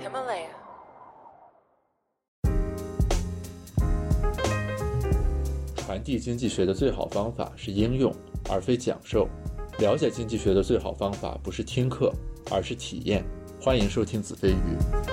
Himalaya. 传递经济学的最好方法是应用，而非讲授。了解经济学的最好方法不是听课，而是体验。欢迎收听子非鱼。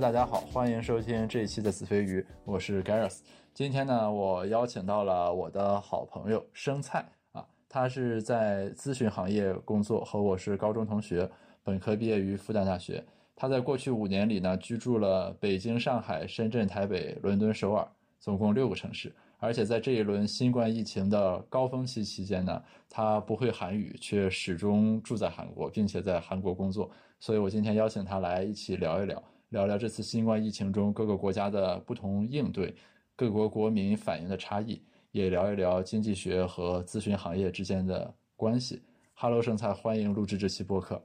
大家好，欢迎收听这一期的子非鱼，我是 Gareth。今天呢，我邀请到了我的好朋友生菜啊，他是在咨询行业工作，和我是高中同学，本科毕业于复旦大学。他在过去五年里呢，居住了北京、上海、深圳、台北、伦敦、首尔，总共六个城市。而且在这一轮新冠疫情的高峰期期间呢，他不会韩语，却始终住在韩国，并且在韩国工作。所以我今天邀请他来一起聊一聊。聊聊这次新冠疫情中各个国家的不同应对，各国国民反应的差异，也聊一聊经济学和咨询行业之间的关系。Hello，生菜，欢迎录制这期播客。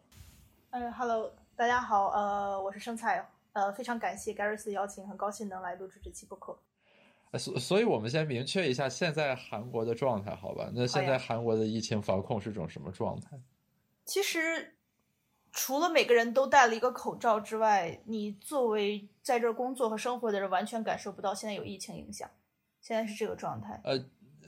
嗯，Hello，大家好，呃，我是生菜，呃，非常感谢 Gary 斯的邀请，很高兴能来录制这期播客。所所以，我们先明确一下现在韩国的状态，好吧？那现在韩国的疫情防控是种什么状态？其实。除了每个人都戴了一个口罩之外，你作为在这儿工作和生活的人，完全感受不到现在有疫情影响。现在是这个状态。呃，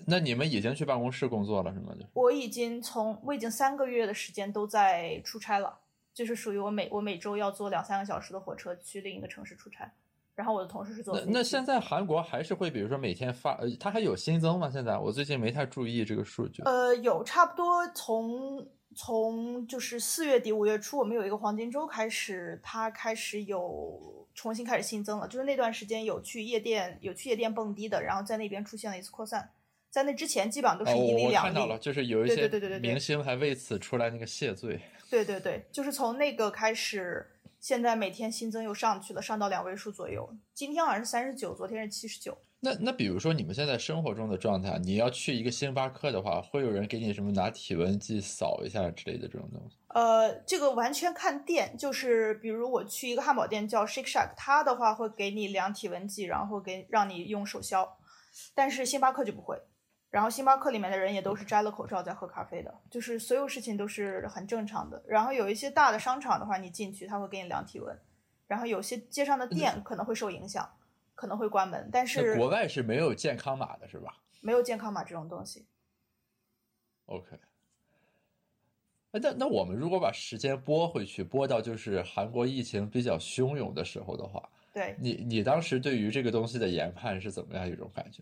那你们已经去办公室工作了是吗？我已经从我已经三个月的时间都在出差了，就是属于我每我每周要坐两三个小时的火车去另一个城市出差。然后我的同事是坐。那现在韩国还是会，比如说每天发，呃，它还有新增吗？现在我最近没太注意这个数据。呃，有差不多从。从就是四月底五月初，我们有一个黄金周开始，它开始有重新开始新增了。就是那段时间有去夜店，有去夜店蹦迪的，然后在那边出现了一次扩散。在那之前，基本上都是一例两例。我看到了，就是有一些对对对对明星还为此出来那个谢罪。对对对，就是从那个开始，现在每天新增又上去了，上到两位数左右。今天好像是三十九，昨天是七十九。那那比如说你们现在生活中的状态，你要去一个星巴克的话，会有人给你什么拿体温计扫一下之类的这种东西？呃，这个完全看店，就是比如我去一个汉堡店叫 Shake Shack，它的话会给你量体温计，然后给让你用手消，但是星巴克就不会。然后星巴克里面的人也都是摘了口罩在喝咖啡的，就是所有事情都是很正常的。然后有一些大的商场的话，你进去他会给你量体温，然后有些街上的店可能会受影响。可能会关门，但是国外是没有健康码的，是吧？没有健康码这种东西。OK，那那我们如果把时间拨回去，拨到就是韩国疫情比较汹涌的时候的话，对你你当时对于这个东西的研判是怎么样一种感觉？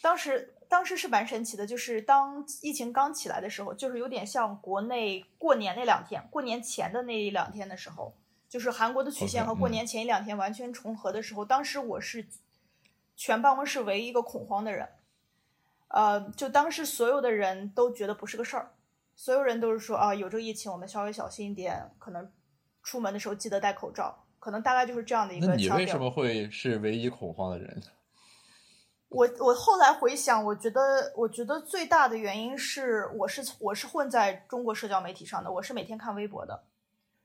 当时当时是蛮神奇的，就是当疫情刚起来的时候，就是有点像国内过年那两天，过年前的那两天的时候。就是韩国的曲线和过年前一两天完全重合的时候，当时我是全办公室唯一一个恐慌的人，呃，就当时所有的人都觉得不是个事儿，所有人都是说啊，有这个疫情，我们稍微小心一点，可能出门的时候记得戴口罩，可能大概就是这样的一个。那你为什么会是唯一恐慌的人？我我后来回想，我觉得我觉得最大的原因是，我是我是混在中国社交媒体上的，我是每天看微博的，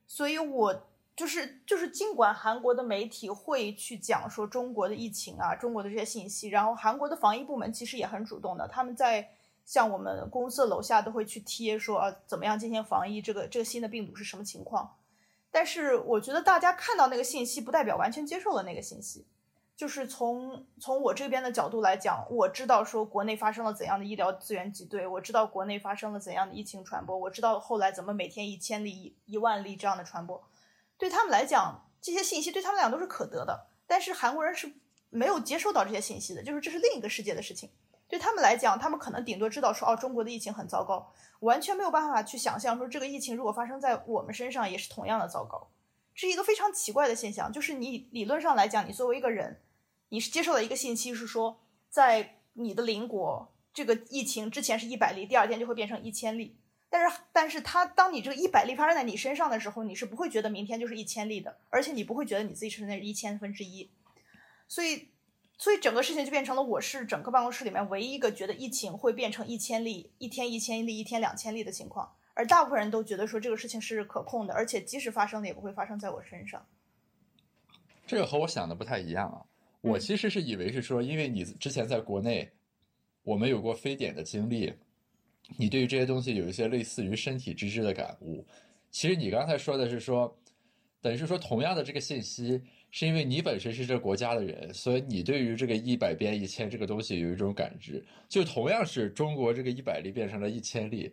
所以我。就是就是，尽管韩国的媒体会去讲说中国的疫情啊，中国的这些信息，然后韩国的防疫部门其实也很主动的，他们在像我们公司楼下都会去贴说啊怎么样进行防疫，这个这个新的病毒是什么情况。但是我觉得大家看到那个信息，不代表完全接受了那个信息。就是从从我这边的角度来讲，我知道说国内发生了怎样的医疗资源挤兑，我知道国内发生了怎样的疫情传播，我知道后来怎么每天一千例、一万例这样的传播。对他们来讲，这些信息对他们俩都是可得的，但是韩国人是没有接收到这些信息的，就是这是另一个世界的事情。对他们来讲，他们可能顶多知道说，哦，中国的疫情很糟糕，完全没有办法去想象说，这个疫情如果发生在我们身上也是同样的糟糕，这是一个非常奇怪的现象。就是你理论上来讲，你作为一个人，你是接受了一个信息，是说在你的邻国，这个疫情之前是一百例，第二天就会变成一千例。但是，但是他当你这个一百例发生在你身上的时候，你是不会觉得明天就是一千例的，而且你不会觉得你自己是那一千分之一。所以，所以整个事情就变成了我是整个办公室里面唯一一个觉得疫情会变成一千例，一天一千例，一天两千例的情况，而大部分人都觉得说这个事情是可控的，而且即使发生了也不会发生在我身上。这个和我想的不太一样啊，我其实是以为是说，因为你之前在国内，我们有过非典的经历，你对于这些东西有一些类似于身体之知的感悟。其实你刚才说的是说，等于是说同样的这个信息，是因为你本身是这国家的人，所以你对于这个一百变一千这个东西有一种感知。就同样是中国这个一百例变成了一千例，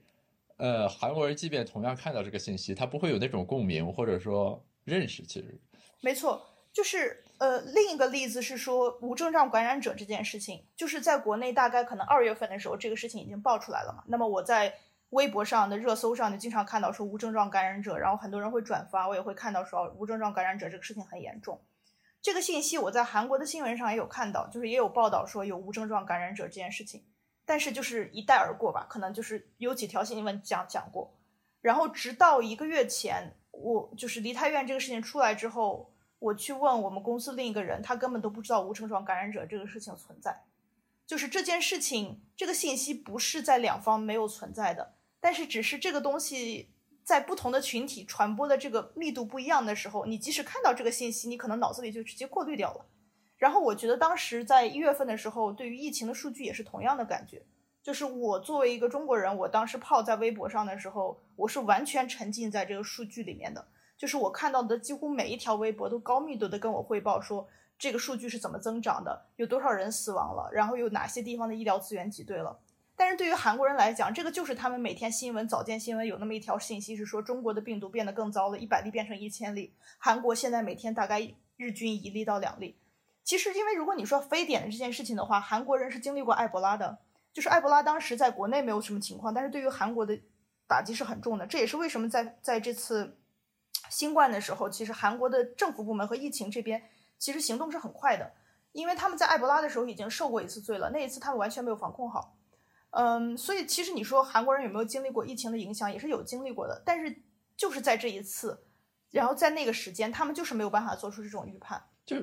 呃，韩国人即便同样看到这个信息，他不会有那种共鸣或者说认识。其实，没错。就是呃，另一个例子是说无症状感染者这件事情，就是在国内大概可能二月份的时候，这个事情已经爆出来了嘛。那么我在微博上的热搜上就经常看到说无症状感染者，然后很多人会转发，我也会看到说无症状感染者这个事情很严重。这个信息我在韩国的新闻上也有看到，就是也有报道说有无症状感染者这件事情，但是就是一带而过吧，可能就是有几条新闻讲讲过。然后直到一个月前，我就是梨泰院这个事情出来之后。我去问我们公司另一个人，他根本都不知道无症状感染者这个事情存在。就是这件事情，这个信息不是在两方没有存在的，但是只是这个东西在不同的群体传播的这个密度不一样的时候，你即使看到这个信息，你可能脑子里就直接过滤掉了。然后我觉得当时在一月份的时候，对于疫情的数据也是同样的感觉。就是我作为一个中国人，我当时泡在微博上的时候，我是完全沉浸在这个数据里面的。就是我看到的几乎每一条微博都高密度的跟我汇报说这个数据是怎么增长的，有多少人死亡了，然后有哪些地方的医疗资源挤兑了。但是对于韩国人来讲，这个就是他们每天新闻早间新闻有那么一条信息是说中国的病毒变得更糟了，一百例变成一千例。韩国现在每天大概日均一例到两例。其实因为如果你说非典的这件事情的话，韩国人是经历过埃博拉的，就是埃博拉当时在国内没有什么情况，但是对于韩国的打击是很重的。这也是为什么在在这次。新冠的时候，其实韩国的政府部门和疫情这边其实行动是很快的，因为他们在埃博拉的时候已经受过一次罪了，那一次他们完全没有防控好。嗯，所以其实你说韩国人有没有经历过疫情的影响，也是有经历过的，但是就是在这一次，然后在那个时间，他们就是没有办法做出这种预判。就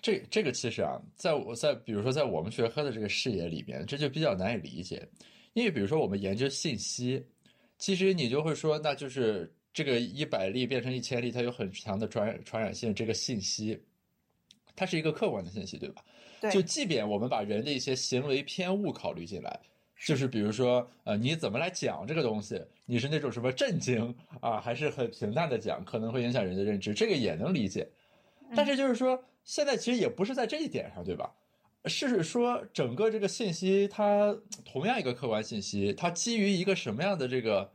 这这个其实啊，在我在比如说在我们学科的这个视野里面，这就比较难以理解，因为比如说我们研究信息，其实你就会说，那就是。这个一百例变成一千例，它有很强的传传染性。这个信息，它是一个客观的信息，对吧？对。就即便我们把人的一些行为偏误考虑进来，就是比如说，呃，你怎么来讲这个东西？你是那种什么震惊啊，还是很平淡的讲，可能会影响人的认知，这个也能理解。但是就是说，现在其实也不是在这一点上，对吧？是说整个这个信息，它同样一个客观信息，它基于一个什么样的这个？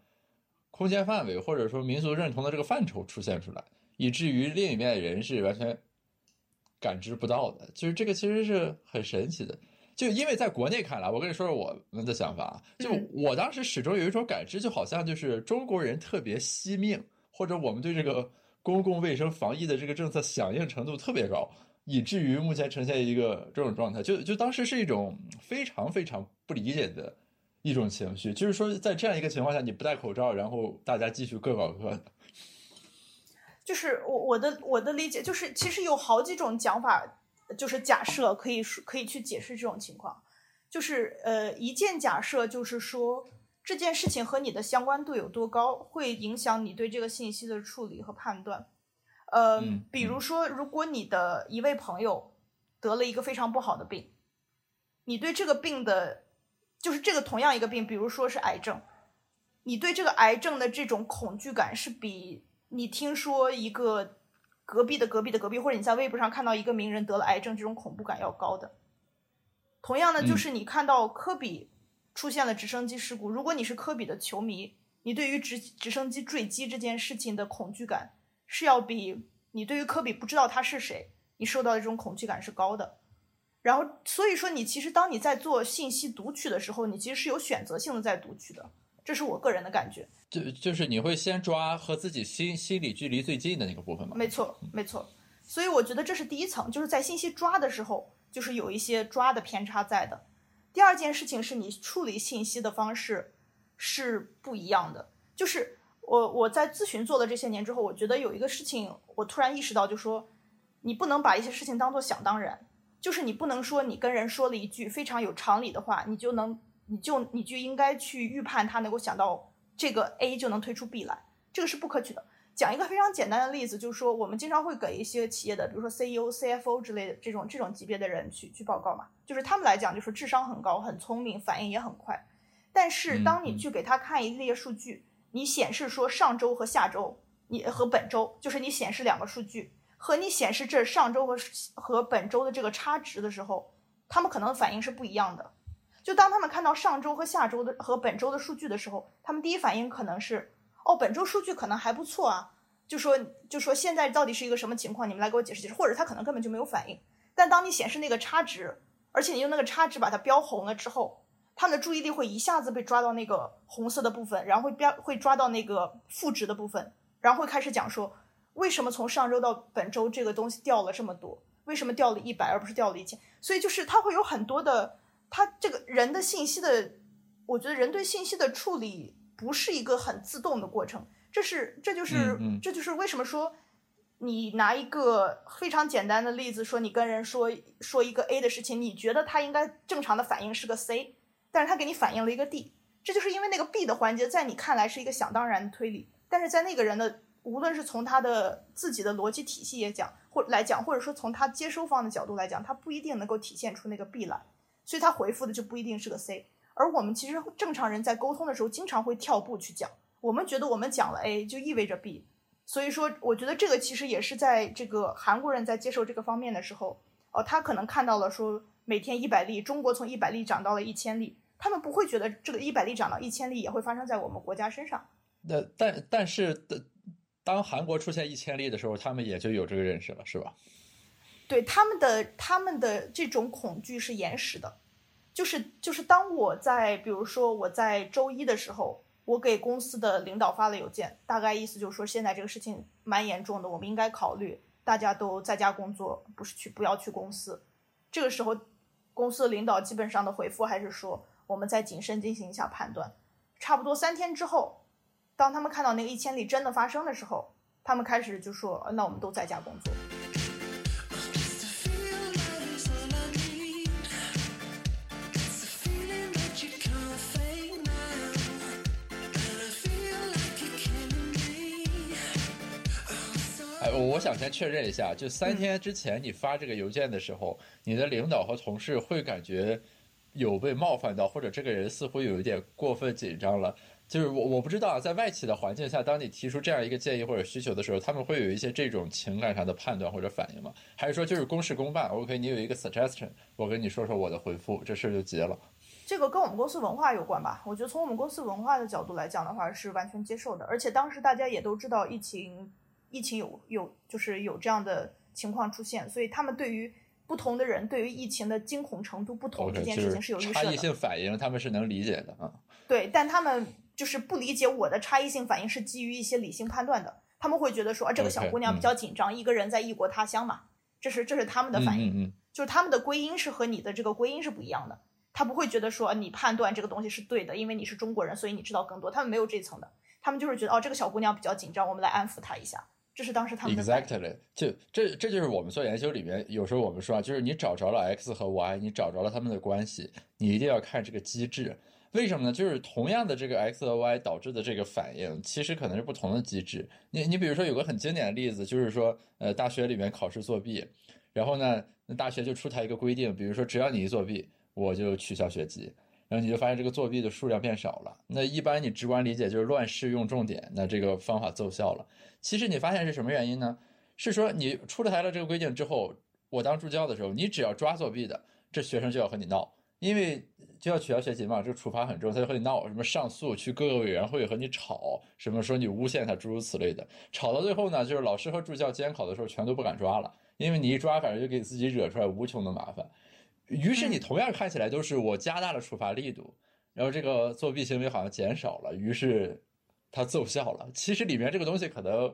空间范围或者说民族认同的这个范畴出现出来，以至于另一面的人是完全感知不到的。就是这个其实是很神奇的。就因为在国内看来，我跟你说说我们的想法啊。就我当时始终有一种感知，就好像就是中国人特别惜命，或者我们对这个公共卫生防疫的这个政策响应程度特别高，以至于目前呈现一个这种状态。就就当时是一种非常非常不理解的。一种情绪，就是说，在这样一个情况下，你不戴口罩，然后大家继续各搞各的。就是我我的我的理解，就是其实有好几种讲法，就是假设可以可以去解释这种情况。就是呃，一件假设就是说，这件事情和你的相关度有多高，会影响你对这个信息的处理和判断。呃，比如说，如果你的一位朋友得了一个非常不好的病，你对这个病的。就是这个同样一个病，比如说是癌症，你对这个癌症的这种恐惧感是比你听说一个隔壁的隔壁的隔壁，或者你在微博上看到一个名人得了癌症这种恐怖感要高的。同样呢，就是你看到科比出现了直升机事故，如果你是科比的球迷，你对于直直升机坠机这件事情的恐惧感是要比你对于科比不知道他是谁，你受到的这种恐惧感是高的。然后，所以说，你其实当你在做信息读取的时候，你其实是有选择性的在读取的，这是我个人的感觉。就就是你会先抓和自己心心理距离最近的那个部分吗？没错，没错。所以我觉得这是第一层，就是在信息抓的时候，就是有一些抓的偏差在的。第二件事情是你处理信息的方式是不一样的。就是我我在咨询做了这些年之后，我觉得有一个事情，我突然意识到，就说你不能把一些事情当做想当然。就是你不能说你跟人说了一句非常有常理的话，你就能你就你就应该去预判他能够想到这个 A 就能推出 B 来，这个是不可取的。讲一个非常简单的例子，就是说我们经常会给一些企业的，比如说 CEO、CFO 之类的这种这种级别的人去去报告嘛，就是他们来讲就是智商很高、很聪明、反应也很快。但是当你去给他看一列数据，你显示说上周和下周，你和本周，就是你显示两个数据，和你显示这上周和和本周的这个差值的时候，他们可能反应是不一样的。就当他们看到上周和下周的和本周的数据的时候，他们第一反应可能是。哦，本周数据可能还不错啊，就说就说现在到底是一个什么情况？你们来给我解释解释，或者他可能根本就没有反应。但当你显示那个差值，而且你用那个差值把它标红了之后，他们的注意力会一下子被抓到那个红色的部分，然后会标会抓到那个负值的部分，然后会开始讲说为什么从上周到本周这个东西掉了这么多？为什么掉了一百而不是掉了一千？所以就是他会有很多的，他这个人的信息的，我觉得人对信息的处理。不是一个很自动的过程，这是这就是这就是为什么说你拿一个非常简单的例子说你跟人说说一个 A 的事情，你觉得他应该正常的反应是个 C，但是他给你反映了一个 D，这就是因为那个 B 的环节在你看来是一个想当然的推理，但是在那个人的无论是从他的自己的逻辑体系也讲或来讲，或者说从他接收方的角度来讲，他不一定能够体现出那个 B 来，所以他回复的就不一定是个 C。而我们其实正常人在沟通的时候，经常会跳步去讲。我们觉得我们讲了 A 就意味着 B，所以说我觉得这个其实也是在这个韩国人在接受这个方面的时候，哦，他可能看到了说每天一百例，中国从一百例涨到了一千例，他们不会觉得这个一百例涨到一千例也会发生在我们国家身上。那但但是的，当韩国出现一千例的时候，他们也就有这个认识了，是吧？对他们的他们的这种恐惧是延时的。就是就是，当我在比如说我在周一的时候，我给公司的领导发了邮件，大概意思就是说现在这个事情蛮严重的，我们应该考虑大家都在家工作，不是去不要去公司。这个时候，公司领导基本上的回复还是说我们再谨慎进行一下判断。差不多三天之后，当他们看到那个一千例真的发生的时候，他们开始就说那我们都在家工作。我想先确认一下，就三天之前你发这个邮件的时候，你的领导和同事会感觉有被冒犯到，或者这个人似乎有一点过分紧张了。就是我我不知道，在外企的环境下，当你提出这样一个建议或者需求的时候，他们会有一些这种情感上的判断或者反应吗？还是说就是公事公办？OK，你有一个 suggestion，我跟你说说我的回复，这事就结了。这个跟我们公司文化有关吧？我觉得从我们公司文化的角度来讲的话，是完全接受的。而且当时大家也都知道疫情。疫情有有就是有这样的情况出现，所以他们对于不同的人对于疫情的惊恐程度不同这件事情是有预设的。差异性反应他们是能理解的啊。对，但他们就是不理解我的差异性反应是基于一些理性判断的。他们会觉得说啊，这个小姑娘比较紧张，一个人在异国他乡嘛，这是这是他们的反应，就是他们的归因是和你的这个归因是不一样的。他不会觉得说你判断这个东西是对的，因为你是中国人，所以你知道更多。他们没有这层的，他们就是觉得哦，这个小姑娘比较紧张，我们来安抚她一下。这是当时他们 exactly 就这这就是我们做研究里面有时候我们说啊，就是你找着了 x 和 y，你找着了他们的关系，你一定要看这个机制。为什么呢？就是同样的这个 x 和 y 导致的这个反应，其实可能是不同的机制。你你比如说有个很经典的例子，就是说呃大学里面考试作弊，然后呢那大学就出台一个规定，比如说只要你一作弊，我就取消学籍。然后你就发现这个作弊的数量变少了。那一般你直观理解就是乱试用重点，那这个方法奏效了。其实你发现是什么原因呢？是说你出台了这个规定之后，我当助教的时候，你只要抓作弊的，这学生就要和你闹，因为就要取消学籍嘛，这个处罚很重，他就和你闹，什么上诉去各个委员会和你吵，什么说你诬陷他，诸如此类的。吵到最后呢，就是老师和助教监考的时候全都不敢抓了，因为你一抓，反正就给自己惹出来无穷的麻烦。于是你同样看起来都是我加大了处罚力度，然后这个作弊行为好像减少了，于是他奏效了。其实里面这个东西可能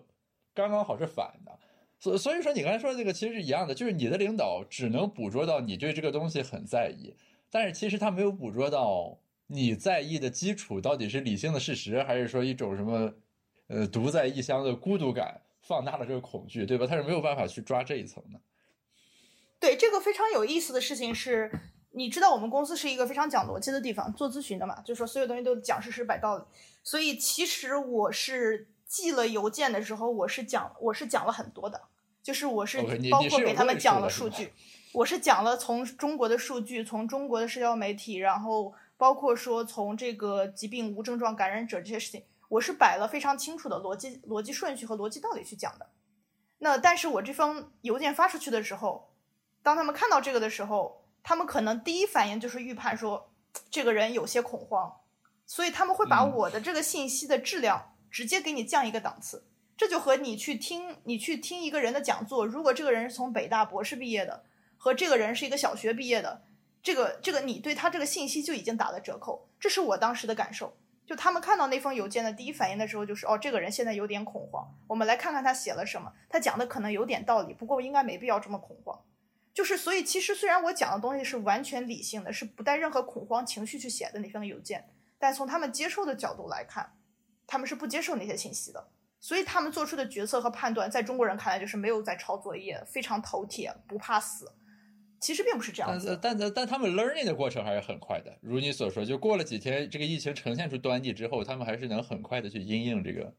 刚刚好是反的，所所以说你刚才说的这个其实是一样的，就是你的领导只能捕捉到你对这个东西很在意，但是其实他没有捕捉到你在意的基础到底是理性的事实，还是说一种什么呃独在异乡的孤独感放大了这个恐惧，对吧？他是没有办法去抓这一层的。对这个非常有意思的事情是，你知道我们公司是一个非常讲逻辑的地方，做咨询的嘛，就说所有东西都讲事实摆道理。所以其实我是寄了邮件的时候，我是讲我是讲了很多的，就是我是包括给他们讲了数据，我是讲了从中国的数据，从中国的社交媒体，然后包括说从这个疾病无症状感染者这些事情，我是摆了非常清楚的逻辑逻辑顺序和逻辑道理去讲的。那但是我这封邮件发出去的时候。当他们看到这个的时候，他们可能第一反应就是预判说这个人有些恐慌，所以他们会把我的这个信息的质量直接给你降一个档次。这就和你去听你去听一个人的讲座，如果这个人是从北大博士毕业的，和这个人是一个小学毕业的，这个这个你对他这个信息就已经打了折扣。这是我当时的感受。就他们看到那封邮件的第一反应的时候，就是哦，这个人现在有点恐慌。我们来看看他写了什么，他讲的可能有点道理，不过应该没必要这么恐慌。就是，所以其实虽然我讲的东西是完全理性的，是不带任何恐慌情绪去写的那封邮件，但从他们接受的角度来看，他们是不接受那些信息的，所以他们做出的决策和判断，在中国人看来就是没有在抄作业，非常头铁，不怕死。其实并不是这样子。但但但他们 learning 的过程还是很快的，如你所说，就过了几天，这个疫情呈现出端倪之后，他们还是能很快的去应应这个。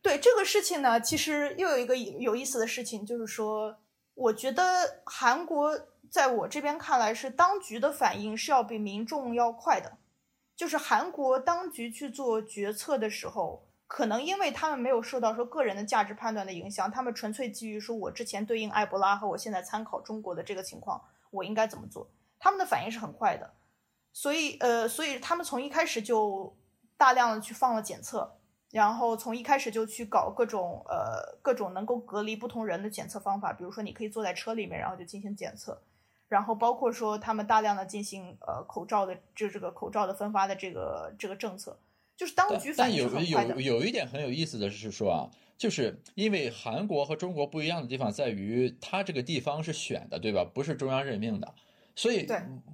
对这个事情呢，其实又有一个有意思的事情，就是说。我觉得韩国在我这边看来是当局的反应是要比民众要快的，就是韩国当局去做决策的时候，可能因为他们没有受到说个人的价值判断的影响，他们纯粹基于说我之前对应埃博拉和我现在参考中国的这个情况，我应该怎么做，他们的反应是很快的，所以呃，所以他们从一开始就大量的去放了检测。然后从一开始就去搞各种呃各种能够隔离不同人的检测方法，比如说你可以坐在车里面，然后就进行检测，然后包括说他们大量的进行呃口罩的就这个口罩的分发的这个这个政策，就是当局反应但有有有一点很有意思的是说啊，就是因为韩国和中国不一样的地方在于，它这个地方是选的，对吧？不是中央任命的。所以，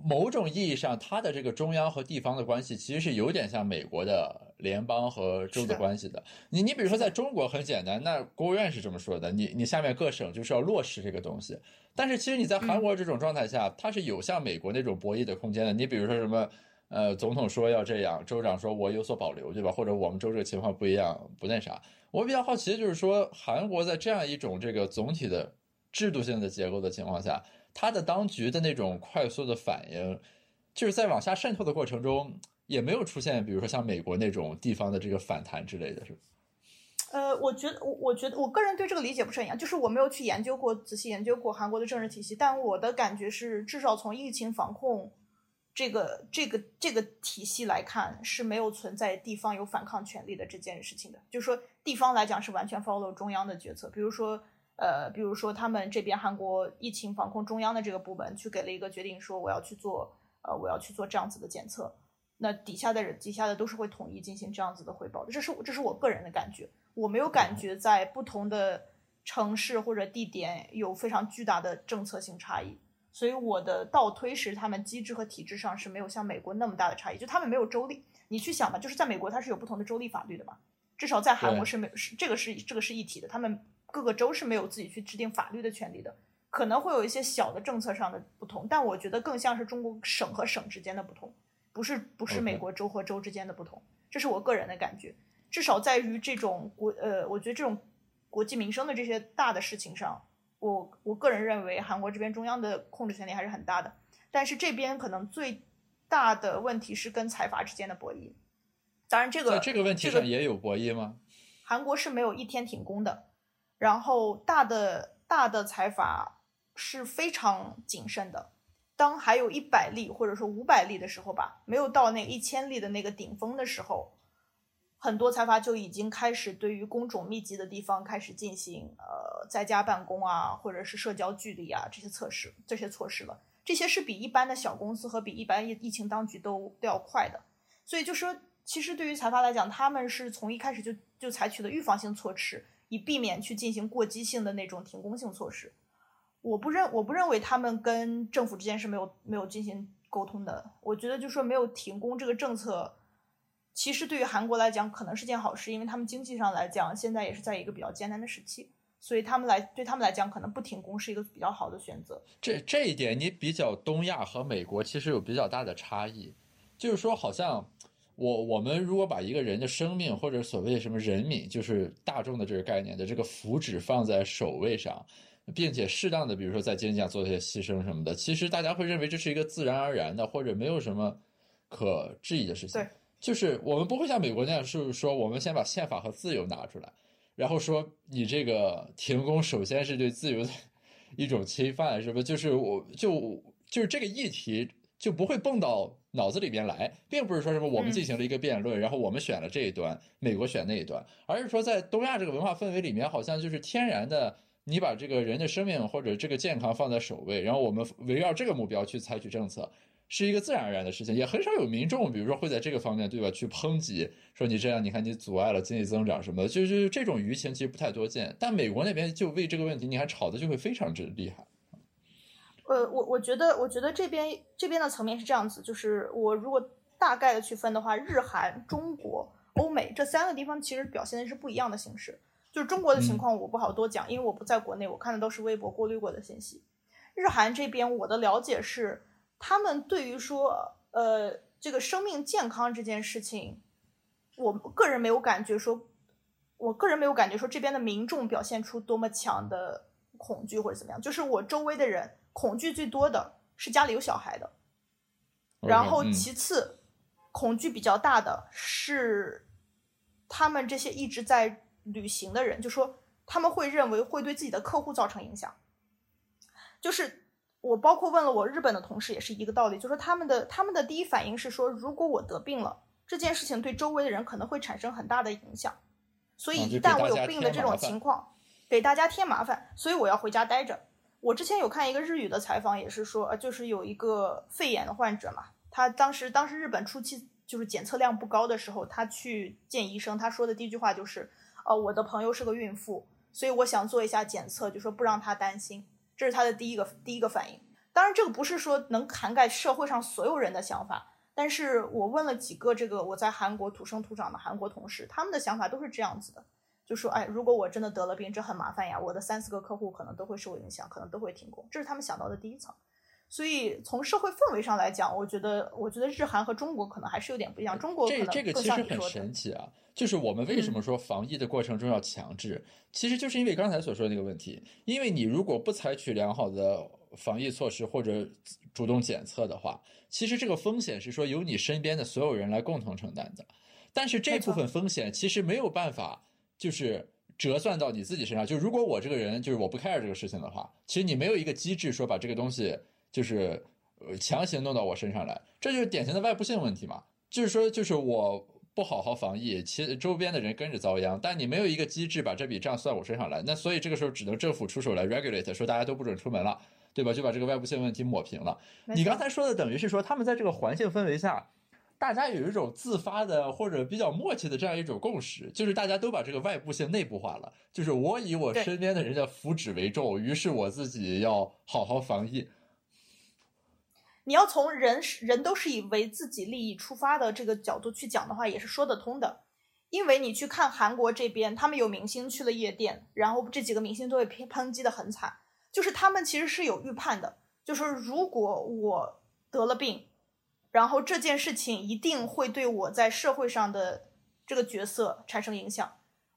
某种意义上，它的这个中央和地方的关系，其实是有点像美国的联邦和州的关系的。你你比如说，在中国很简单，那国务院是这么说的，你你下面各省就是要落实这个东西。但是其实你在韩国这种状态下，它是有像美国那种博弈的空间的。你比如说什么，呃，总统说要这样，州长说我有所保留，对吧？或者我们州这个情况不一样，不那啥。我比较好奇的就是说，韩国在这样一种这个总体的制度性的结构的情况下。它的当局的那种快速的反应，就是在往下渗透的过程中，也没有出现，比如说像美国那种地方的这个反弹之类的，是呃，我觉得，我我觉得，我个人对这个理解不是很一样，就是我没有去研究过，仔细研究过韩国的政治体系，但我的感觉是，至少从疫情防控这个这个这个体系来看，是没有存在地方有反抗权利的这件事情的。就是说，地方来讲是完全 follow 中央的决策，比如说。呃，比如说他们这边韩国疫情防控中央的这个部门去给了一个决定，说我要去做，呃，我要去做这样子的检测，那底下的人底下的都是会统一进行这样子的汇报的，这是这是我个人的感觉，我没有感觉在不同的城市或者地点有非常巨大的政策性差异，所以我的倒推是他们机制和体制上是没有像美国那么大的差异，就他们没有州立，你去想吧，就是在美国它是有不同的州立法律的嘛，至少在韩国是没有，是这个是这个是一体的，他们。各个州是没有自己去制定法律的权利的，可能会有一些小的政策上的不同，但我觉得更像是中国省和省之间的不同，不是不是美国州和州之间的不同，这是我个人的感觉。至少在于这种国呃，我觉得这种国计民生的这些大的事情上，我我个人认为韩国这边中央的控制权力还是很大的，但是这边可能最大的问题是跟财阀之间的博弈。当然，这个在这个问题上也有博弈吗？韩国是没有一天停工的。然后大的大的财阀是非常谨慎的，当还有一百例或者说五百例的时候吧，没有到那一千例的那个顶峰的时候，很多财阀就已经开始对于工种密集的地方开始进行呃在家办公啊，或者是社交距离啊这些测试这些措施了。这些是比一般的小公司和比一般疫疫情当局都都要快的。所以就说，其实对于财阀来讲，他们是从一开始就就采取了预防性措施。以避免去进行过激性的那种停工性措施，我不认我不认为他们跟政府之间是没有没有进行沟通的。我觉得就说没有停工这个政策，其实对于韩国来讲可能是件好事，因为他们经济上来讲现在也是在一个比较艰难的时期。所以他们来对他们来讲，可能不停工是一个比较好的选择。这这一点你比较东亚和美国其实有比较大的差异，就是说好像我我们如果把一个人的生命或者所谓什么人民，就是大众的这个概念的这个福祉放在首位上，并且适当的比如说在经济上做一些牺牲什么的，其实大家会认为这是一个自然而然的或者没有什么可质疑的事情。对，就是我们不会像美国那样，是说我们先把宪法和自由拿出来。然后说你这个停工，首先是对自由的 一种侵犯，是不？就是我就就是这个议题就不会蹦到脑子里边来，并不是说什么我们进行了一个辩论，然后我们选了这一端，美国选那一端，而是说在东亚这个文化氛围里面，好像就是天然的，你把这个人的生命或者这个健康放在首位，然后我们围绕这个目标去采取政策。是一个自然而然的事情，也很少有民众，比如说会在这个方面，对吧？去抨击说你这样，你看你阻碍了经济增长什么的，就是这种舆情其实不太多见。但美国那边就为这个问题，你看吵的就会非常之厉害。呃，我我觉得，我觉得这边这边的层面是这样子，就是我如果大概的去分的话，日韩、中国、欧美这三个地方其实表现的是不一样的形式。就是中国的情况，我不好多讲，因为我不在国内，我看的都是微博过滤过的信息。日韩这边，我的了解是。他们对于说，呃，这个生命健康这件事情，我个人没有感觉说，我个人没有感觉说这边的民众表现出多么强的恐惧或者怎么样。就是我周围的人恐惧最多的是家里有小孩的，然后其次恐惧比较大的是他们这些一直在旅行的人，就说他们会认为会对自己的客户造成影响，就是。我包括问了我日本的同事，也是一个道理，就说他们的他们的第一反应是说，如果我得病了，这件事情对周围的人可能会产生很大的影响，所以一旦我有病的这种情况，给大家添麻烦，所以我要回家待着。我之前有看一个日语的采访，也是说，呃，就是有一个肺炎的患者嘛，他当时当时日本初期就是检测量不高的时候，他去见医生，他说的第一句话就是，呃，我的朋友是个孕妇，所以我想做一下检测，就说不让他担心。这是他的第一个第一个反应。当然，这个不是说能涵盖社会上所有人的想法。但是我问了几个这个我在韩国土生土长的韩国同事，他们的想法都是这样子的，就说：“哎，如果我真的得了病，这很麻烦呀，我的三四个客户可能都会受影响，可能都会停工。”这是他们想到的第一层。所以从社会氛围上来讲，我觉得，我觉得日韩和中国可能还是有点不一样。中国这这个其实很神奇啊，就是我们为什么说防疫的过程中要强制，其实就是因为刚才所说的那个问题。因为你如果不采取良好的防疫措施或者主动检测的话，其实这个风险是说由你身边的所有人来共同承担的。但是这部分风险其实没有办法就是折算到你自己身上。就如果我这个人就是我不 care 这个事情的话，其实你没有一个机制说把这个东西。就是呃强行弄到我身上来，这就是典型的外部性问题嘛。就是说，就是我不好好防疫，其周边的人跟着遭殃，但你没有一个机制把这笔账算我身上来，那所以这个时候只能政府出手来 regulate，说大家都不准出门了，对吧？就把这个外部性问题抹平了。你刚才说的等于是说，他们在这个环境氛围下，大家有一种自发的或者比较默契的这样一种共识，就是大家都把这个外部性内部化了，就是我以我身边的人的福祉为重，于是我自己要好好防疫。你要从人人都是以为自己利益出发的这个角度去讲的话，也是说得通的。因为你去看韩国这边，他们有明星去了夜店，然后这几个明星都被抨抨击的很惨。就是他们其实是有预判的，就是如果我得了病，然后这件事情一定会对我在社会上的这个角色产生影响。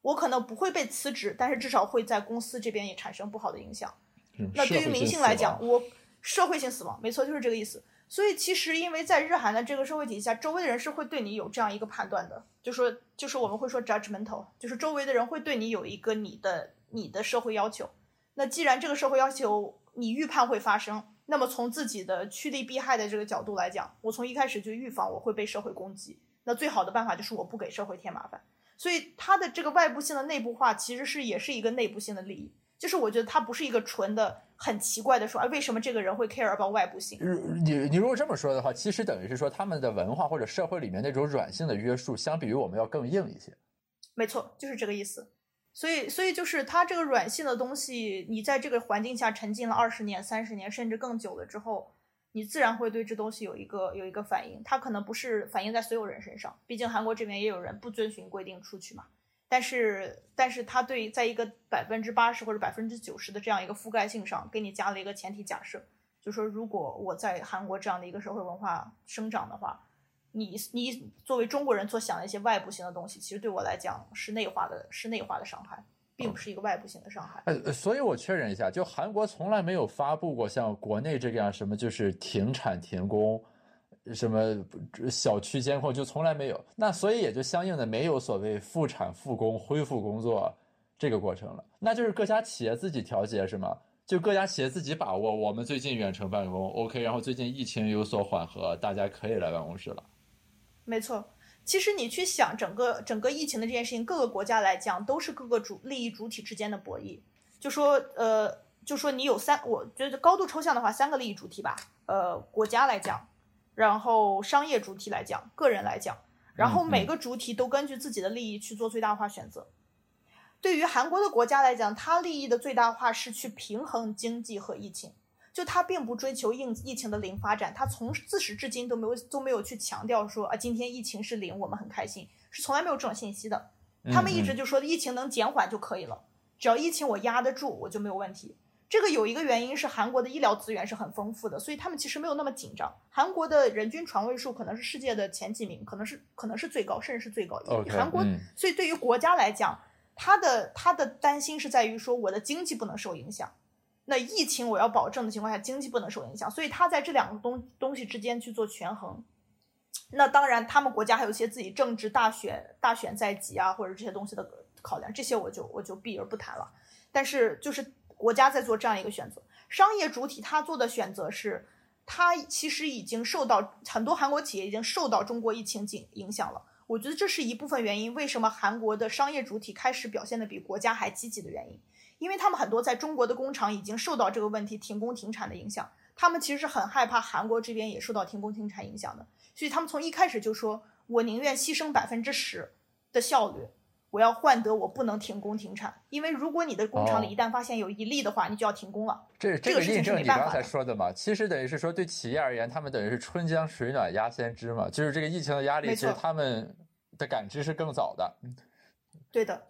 我可能不会被辞职，但是至少会在公司这边也产生不好的影响。那对于明星来讲，我。社会性死亡，没错，就是这个意思。所以其实，因为在日韩的这个社会体系下，周围的人是会对你有这样一个判断的，就说，就是我们会说 judgmental，就是周围的人会对你有一个你的你的社会要求。那既然这个社会要求你预判会发生，那么从自己的趋利避害的这个角度来讲，我从一开始就预防我会被社会攻击。那最好的办法就是我不给社会添麻烦。所以它的这个外部性的内部化，其实是也是一个内部性的利益。就是我觉得它不是一个纯的很奇怪的说，啊，为什么这个人会 care about 外部性？你你如果这么说的话，其实等于是说他们的文化或者社会里面那种软性的约束，相比于我们要更硬一些。没错，就是这个意思。所以，所以就是它这个软性的东西，你在这个环境下沉浸了二十年、三十年，甚至更久了之后，你自然会对这东西有一个有一个反应。它可能不是反映在所有人身上，毕竟韩国这边也有人不遵循规定出去嘛。但是但是它对在一个百分之八十或者百分之九十的这样一个覆盖性上，给你加了一个前提假设，就说如果我在韩国这样的一个社会文化生长的话，你你作为中国人所想的一些外部性的东西，其实对我来讲是内化的，是内化的伤害。并不是一个外部性的伤害。呃，所以我确认一下，就韩国从来没有发布过像国内这样什么就是停产停工，什么小区监控，就从来没有。那所以也就相应的没有所谓复产复工恢复工作这个过程了。那就是各家企业自己调节是吗？就各家企业自己把握。我们最近远程办公 OK，然后最近疫情有所缓和，大家可以来办公室了。没错。其实你去想整个整个疫情的这件事情，各个国家来讲都是各个主利益主体之间的博弈。就说呃，就说你有三，我觉得高度抽象的话，三个利益主体吧。呃，国家来讲，然后商业主体来讲，个人来讲，然后每个主体都根据自己的利益去做最大化选择。对于韩国的国家来讲，它利益的最大化是去平衡经济和疫情。就它并不追求疫疫情的零发展，它从自始至今都没有都没有去强调说啊，今天疫情是零，我们很开心，是从来没有这种信息的。他们一直就说疫情能减缓就可以了，只要疫情我压得住，我就没有问题。这个有一个原因是韩国的医疗资源是很丰富的，所以他们其实没有那么紧张。韩国的人均床位数可能是世界的前几名，可能是可能是最高，甚至是最高。韩国，所以对于国家来讲，他的他的担心是在于说我的经济不能受影响。那疫情我要保证的情况下，经济不能受影响，所以他在这两个东东西之间去做权衡。那当然，他们国家还有一些自己政治大选大选在即啊，或者这些东西的考量，这些我就我就避而不谈了。但是就是国家在做这样一个选择，商业主体他做的选择是，他其实已经受到很多韩国企业已经受到中国疫情影影响了。我觉得这是一部分原因，为什么韩国的商业主体开始表现的比国家还积极的原因。因为他们很多在中国的工厂已经受到这个问题停工停产的影响，他们其实是很害怕韩国这边也受到停工停产影响的，所以他们从一开始就说：“我宁愿牺牲百分之十的效率，我要换得我不能停工停产。因为如果你的工厂里一旦发现有一例的话，你就要停工了。”这这个印证你刚才说的嘛？其实等于是说，对企业而言，他们等于是春江水暖鸭先知嘛，就是这个疫情的压力，其实他们的感知是更早的。对的。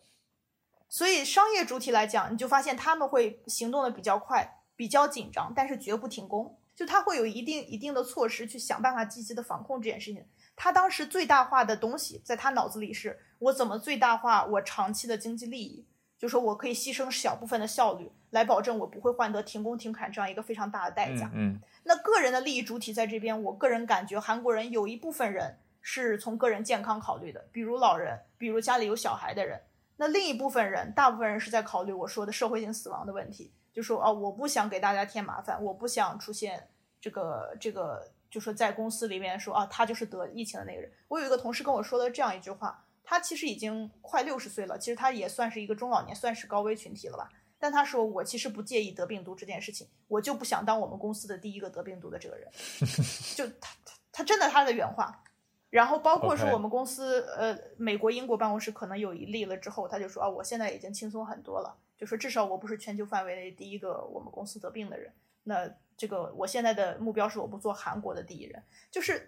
所以商业主体来讲，你就发现他们会行动的比较快，比较紧张，但是绝不停工。就他会有一定一定的措施去想办法积极的防控这件事情。他当时最大化的东西，在他脑子里是我怎么最大化我长期的经济利益，就说我可以牺牲小部分的效率，来保证我不会换得停工停产这样一个非常大的代价。嗯，那个人的利益主体在这边，我个人感觉韩国人有一部分人是从个人健康考虑的，比如老人，比如家里有小孩的人。那另一部分人，大部分人是在考虑我说的社会性死亡的问题，就说哦，我不想给大家添麻烦，我不想出现这个这个，就说在公司里面说啊，他就是得疫情的那个人。我有一个同事跟我说了这样一句话，他其实已经快六十岁了，其实他也算是一个中老年，算是高危群体了吧。但他说我其实不介意得病毒这件事情，我就不想当我们公司的第一个得病毒的这个人。就他他他真的他的原话。然后包括说我们公司，呃，美国、英国办公室可能有一例了之后，他就说啊，我现在已经轻松很多了，就说至少我不是全球范围内第一个我们公司得病的人。那这个我现在的目标是我不做韩国的第一人，就是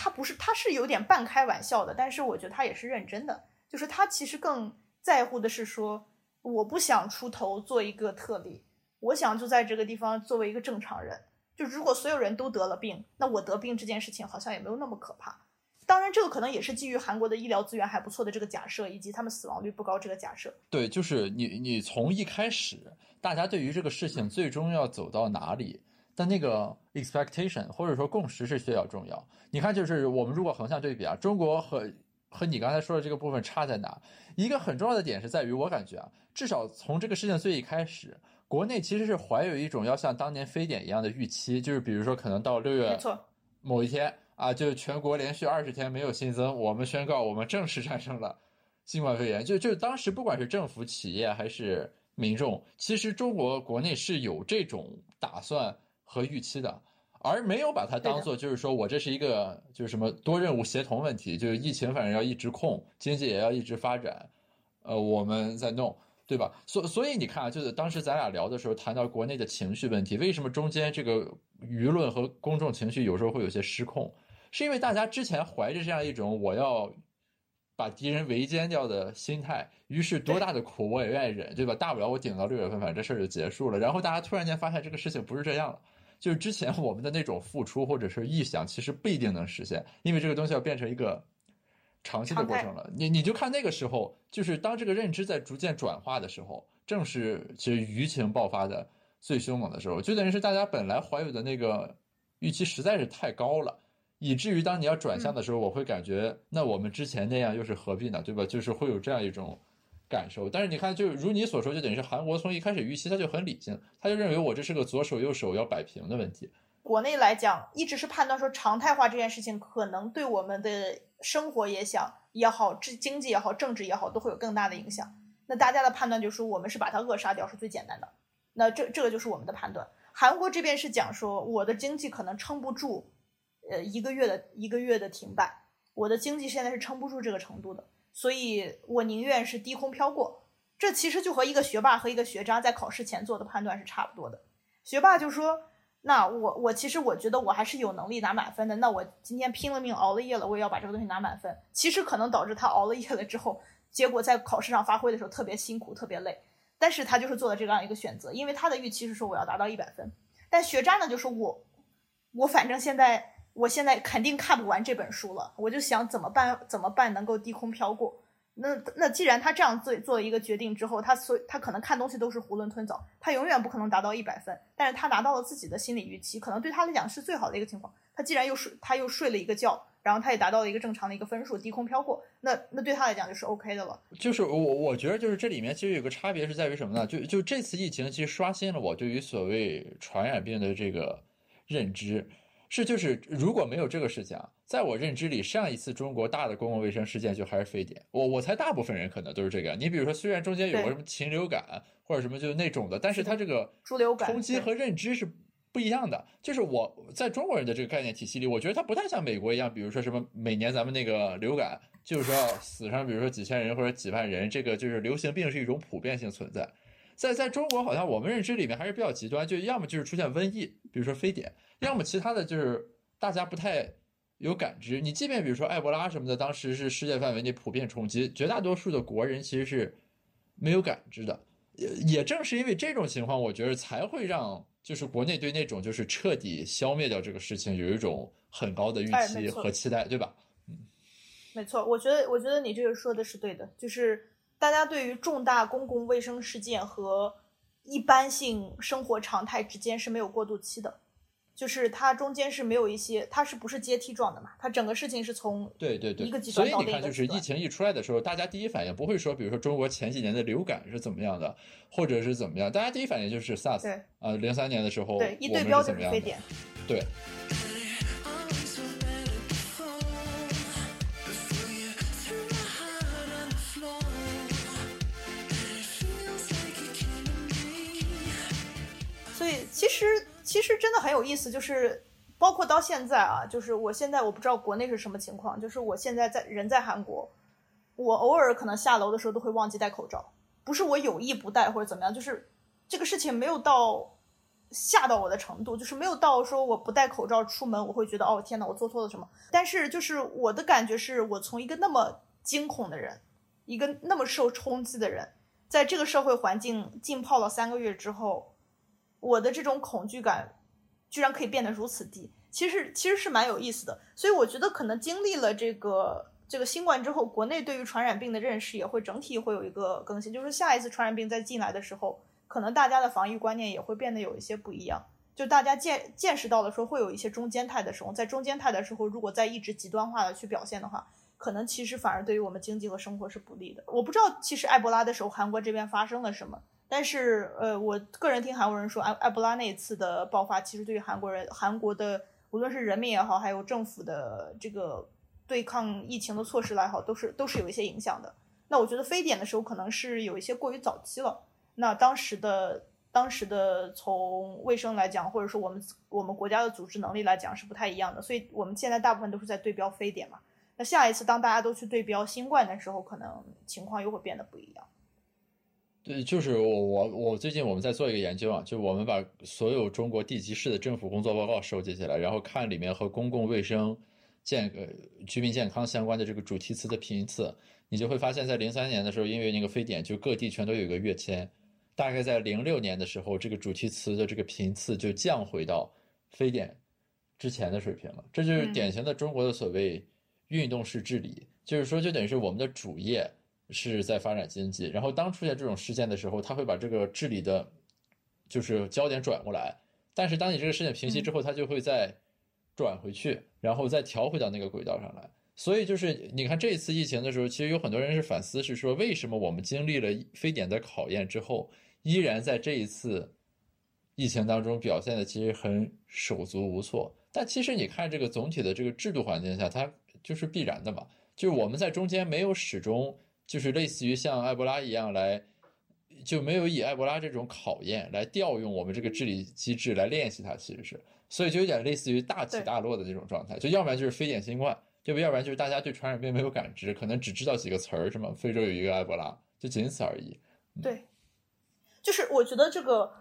他不是他是有点半开玩笑的，但是我觉得他也是认真的，就是他其实更在乎的是说，我不想出头做一个特例，我想就在这个地方作为一个正常人。就如果所有人都得了病，那我得病这件事情好像也没有那么可怕。当然，这个可能也是基于韩国的医疗资源还不错的这个假设，以及他们死亡率不高这个假设。对，就是你你从一开始，大家对于这个事情最终要走到哪里的那个 expectation 或者说共识是比较重要。你看，就是我们如果横向对比啊，中国和和你刚才说的这个部分差在哪？一个很重要的点是在于，我感觉啊，至少从这个事情最一开始，国内其实是怀有一种要像当年非典一样的预期，就是比如说可能到六月某一天。啊，就全国连续二十天没有新增，我们宣告我们正式战胜了新冠肺炎。就就当时不管是政府、企业还是民众，其实中国国内是有这种打算和预期的，而没有把它当做就是说我这是一个就是什么多任务协同问题，就是疫情反正要一直控，经济也要一直发展，呃，我们在弄。对吧？所所以你看啊，就是当时咱俩聊的时候谈到国内的情绪问题，为什么中间这个舆论和公众情绪有时候会有些失控？是因为大家之前怀着这样一种我要把敌人围歼掉的心态，于是多大的苦我也愿意忍，对吧？大不了我顶到六月份，反正这事儿就结束了。然后大家突然间发现这个事情不是这样了，就是之前我们的那种付出或者是臆想，其实不一定能实现，因为这个东西要变成一个长期的过程了。你你就看那个时候，就是当这个认知在逐渐转化的时候，正是其实舆情爆发的最凶猛的时候，就等于是大家本来怀有的那个预期实在是太高了。以至于当你要转向的时候，我会感觉那我们之前那样又是何必呢？对吧？就是会有这样一种感受。但是你看，就如你所说，就等于是韩国从一开始预期他就很理性，他就认为我这是个左手右手要摆平的问题。国内来讲，一直是判断说常态化这件事情可能对我们的生活也想也好，这经济也好，政治也好，都会有更大的影响。那大家的判断就是我们是把它扼杀掉是最简单的。那这这个就是我们的判断。韩国这边是讲说我的经济可能撑不住。呃，一个月的一个月的停摆，我的经济现在是撑不住这个程度的，所以我宁愿是低空飘过。这其实就和一个学霸和一个学渣在考试前做的判断是差不多的。学霸就说：“那我我其实我觉得我还是有能力拿满分的，那我今天拼了命熬了夜了，我也要把这个东西拿满分。”其实可能导致他熬了夜了之后，结果在考试上发挥的时候特别辛苦、特别累，但是他就是做了这样一个选择，因为他的预期是说我要达到一百分。但学渣呢，就是我我反正现在。我现在肯定看不完这本书了，我就想怎么办？怎么办能够低空飘过？那那既然他这样做做一个决定之后，他所他可能看东西都是囫囵吞枣，他永远不可能达到一百分。但是他拿到了自己的心理预期，可能对他来讲是最好的一个情况。他既然又睡，他又睡了一个觉，然后他也达到了一个正常的一个分数，低空飘过，那那对他来讲就是 OK 的了。就是我我觉得就是这里面其实有个差别是在于什么呢？就就这次疫情其实刷新了我对于所谓传染病的这个认知。是，就是如果没有这个事情啊，在我认知里，上一次中国大的公共卫生事件就还是非典。我我猜大部分人可能都是这个。你比如说，虽然中间有个什么禽流感或者什么就是那种的，但是它这个冲击和认知是不一样的。就是我在中国人的这个概念体系里，我觉得它不太像美国一样，比如说什么每年咱们那个流感，就是说死上比如说几千人或者几万人，这个就是流行病是一种普遍性存在。在在中国，好像我们认知里面还是比较极端，就要么就是出现瘟疫，比如说非典。要么其他的就是大家不太有感知。你即便比如说埃博拉什么的，当时是世界范围内普遍冲击，绝大多数的国人其实是没有感知的。也也正是因为这种情况，我觉得才会让就是国内对那种就是彻底消灭掉这个事情有一种很高的预期和期待，对吧？嗯，没错，我觉得我觉得你这个说的是对的，就是大家对于重大公共卫生事件和一般性生活常态之间是没有过渡期的。就是它中间是没有一些，它是不是阶梯状的嘛？它整个事情是从对对对一个极端到另一个极端。所以你看，就是疫情一出来的时候，大家第一反应不会说，比如说中国前几年的流感是怎么样的，或者是怎么样，大家第一反应就是 SARS，啊，零三年的时候，对，一对标就是非典，对。所以其实。其实真的很有意思，就是包括到现在啊，就是我现在我不知道国内是什么情况，就是我现在在人在韩国，我偶尔可能下楼的时候都会忘记戴口罩，不是我有意不戴或者怎么样，就是这个事情没有到吓到我的程度，就是没有到说我不戴口罩出门我会觉得哦天呐我做错了什么，但是就是我的感觉是我从一个那么惊恐的人，一个那么受冲击的人，在这个社会环境浸泡了三个月之后。我的这种恐惧感，居然可以变得如此低，其实其实是蛮有意思的。所以我觉得可能经历了这个这个新冠之后，国内对于传染病的认识也会整体会有一个更新。就是下一次传染病再进来的时候，可能大家的防御观念也会变得有一些不一样。就大家见见识到了说会有一些中间态的时候，在中间态的时候，如果再一直极端化的去表现的话，可能其实反而对于我们经济和生活是不利的。我不知道其实埃博拉的时候，韩国这边发生了什么。但是，呃，我个人听韩国人说，埃埃博拉那一次的爆发，其实对于韩国人、韩国的无论是人民也好，还有政府的这个对抗疫情的措施来好，都是都是有一些影响的。那我觉得非典的时候可能是有一些过于早期了。那当时的当时的从卫生来讲，或者说我们我们国家的组织能力来讲是不太一样的，所以我们现在大部分都是在对标非典嘛。那下一次当大家都去对标新冠的时候，可能情况又会变得不一样。对，就是我我我最近我们在做一个研究啊，就我们把所有中国地级市的政府工作报告收集起来，然后看里面和公共卫生健呃居民健康相关的这个主题词的频次，你就会发现，在零三年的时候，因为那个非典，就各地全都有一个跃迁。大概在零六年的时候，这个主题词的这个频次就降回到非典之前的水平了。这就是典型的中国的所谓运动式治理，就是说，就等于是我们的主业是在发展经济，然后当出现这种事件的时候，他会把这个治理的，就是焦点转过来。但是当你这个事件平息之后，他就会再转回去，然后再调回到那个轨道上来。所以就是你看这一次疫情的时候，其实有很多人是反思，是说为什么我们经历了非典的考验之后。依然在这一次疫情当中表现的其实很手足无措，但其实你看这个总体的这个制度环境下，它就是必然的嘛。就是我们在中间没有始终就是类似于像埃博拉一样来，就没有以埃博拉这种考验来调用我们这个治理机制来练习它，其实是，所以就有点类似于大起大落的这种状态。就要不然就是非典新冠，对不？要不然就是大家对传染病没有感知，可能只知道几个词儿，什么非洲有一个埃博拉，就仅此而已。对。就是我觉得这个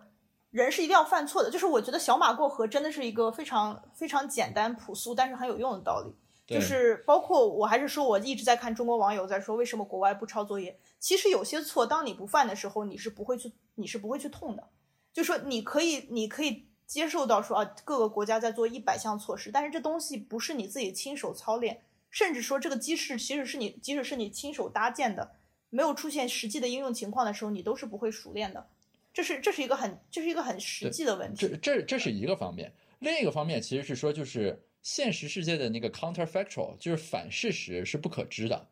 人是一定要犯错的。就是我觉得小马过河真的是一个非常非常简单朴素，但是很有用的道理。就是包括我还是说，我一直在看中国网友在说为什么国外不抄作业。其实有些错，当你不犯的时候，你是不会去，你是不会去痛的。就说你可以，你可以接受到说啊，各个国家在做一百项措施，但是这东西不是你自己亲手操练，甚至说这个机制其实是你，即使是你亲手搭建的，没有出现实际的应用情况的时候，你都是不会熟练的。这是这是一个很这是一个很实际的问题。这这这是一个方面，另一个方面其实是说，就是现实世界的那个 counterfactual，就是反事实是不可知的，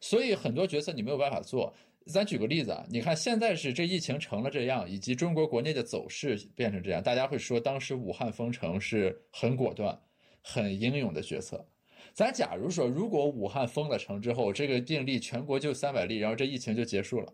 所以很多决策你没有办法做。咱举个例子啊，你看现在是这疫情成了这样，以及中国国内的走势变成这样，大家会说当时武汉封城是很果断、很英勇的决策。咱假如说，如果武汉封了城之后，这个病例全国就三百例，然后这疫情就结束了。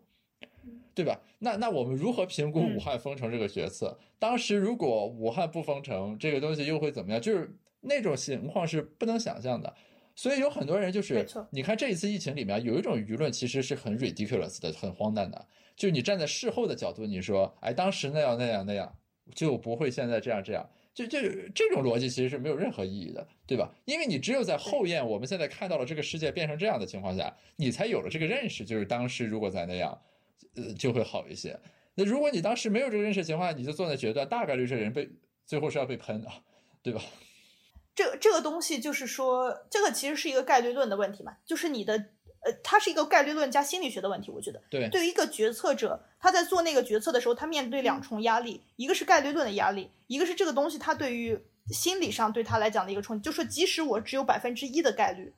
对吧？那那我们如何评估武汉封城这个决策？当时如果武汉不封城，这个东西又会怎么样？就是那种情况是不能想象的。所以有很多人就是，你看这一次疫情里面有一种舆论其实是很 ridiculous 的，很荒诞的。就你站在事后的角度，你说，哎，当时那样那样那样，就不会现在这样这样。就就这种逻辑其实是没有任何意义的，对吧？因为你只有在后验，我们现在看到了这个世界变成这样的情况下，你才有了这个认识，就是当时如果在那样。呃，就会好一些。那如果你当时没有这个认识情况下，你就做那决断，大概率这人被最后是要被喷的，对吧？这这个东西就是说，这个其实是一个概率论的问题嘛，就是你的呃，它是一个概率论加心理学的问题。我觉得，对，对于一个决策者，他在做那个决策的时候，他面对两重压力，一个是概率论的压力，一个是这个东西它对于心理上对他来讲的一个冲击，就说即使我只有百分之一的概率，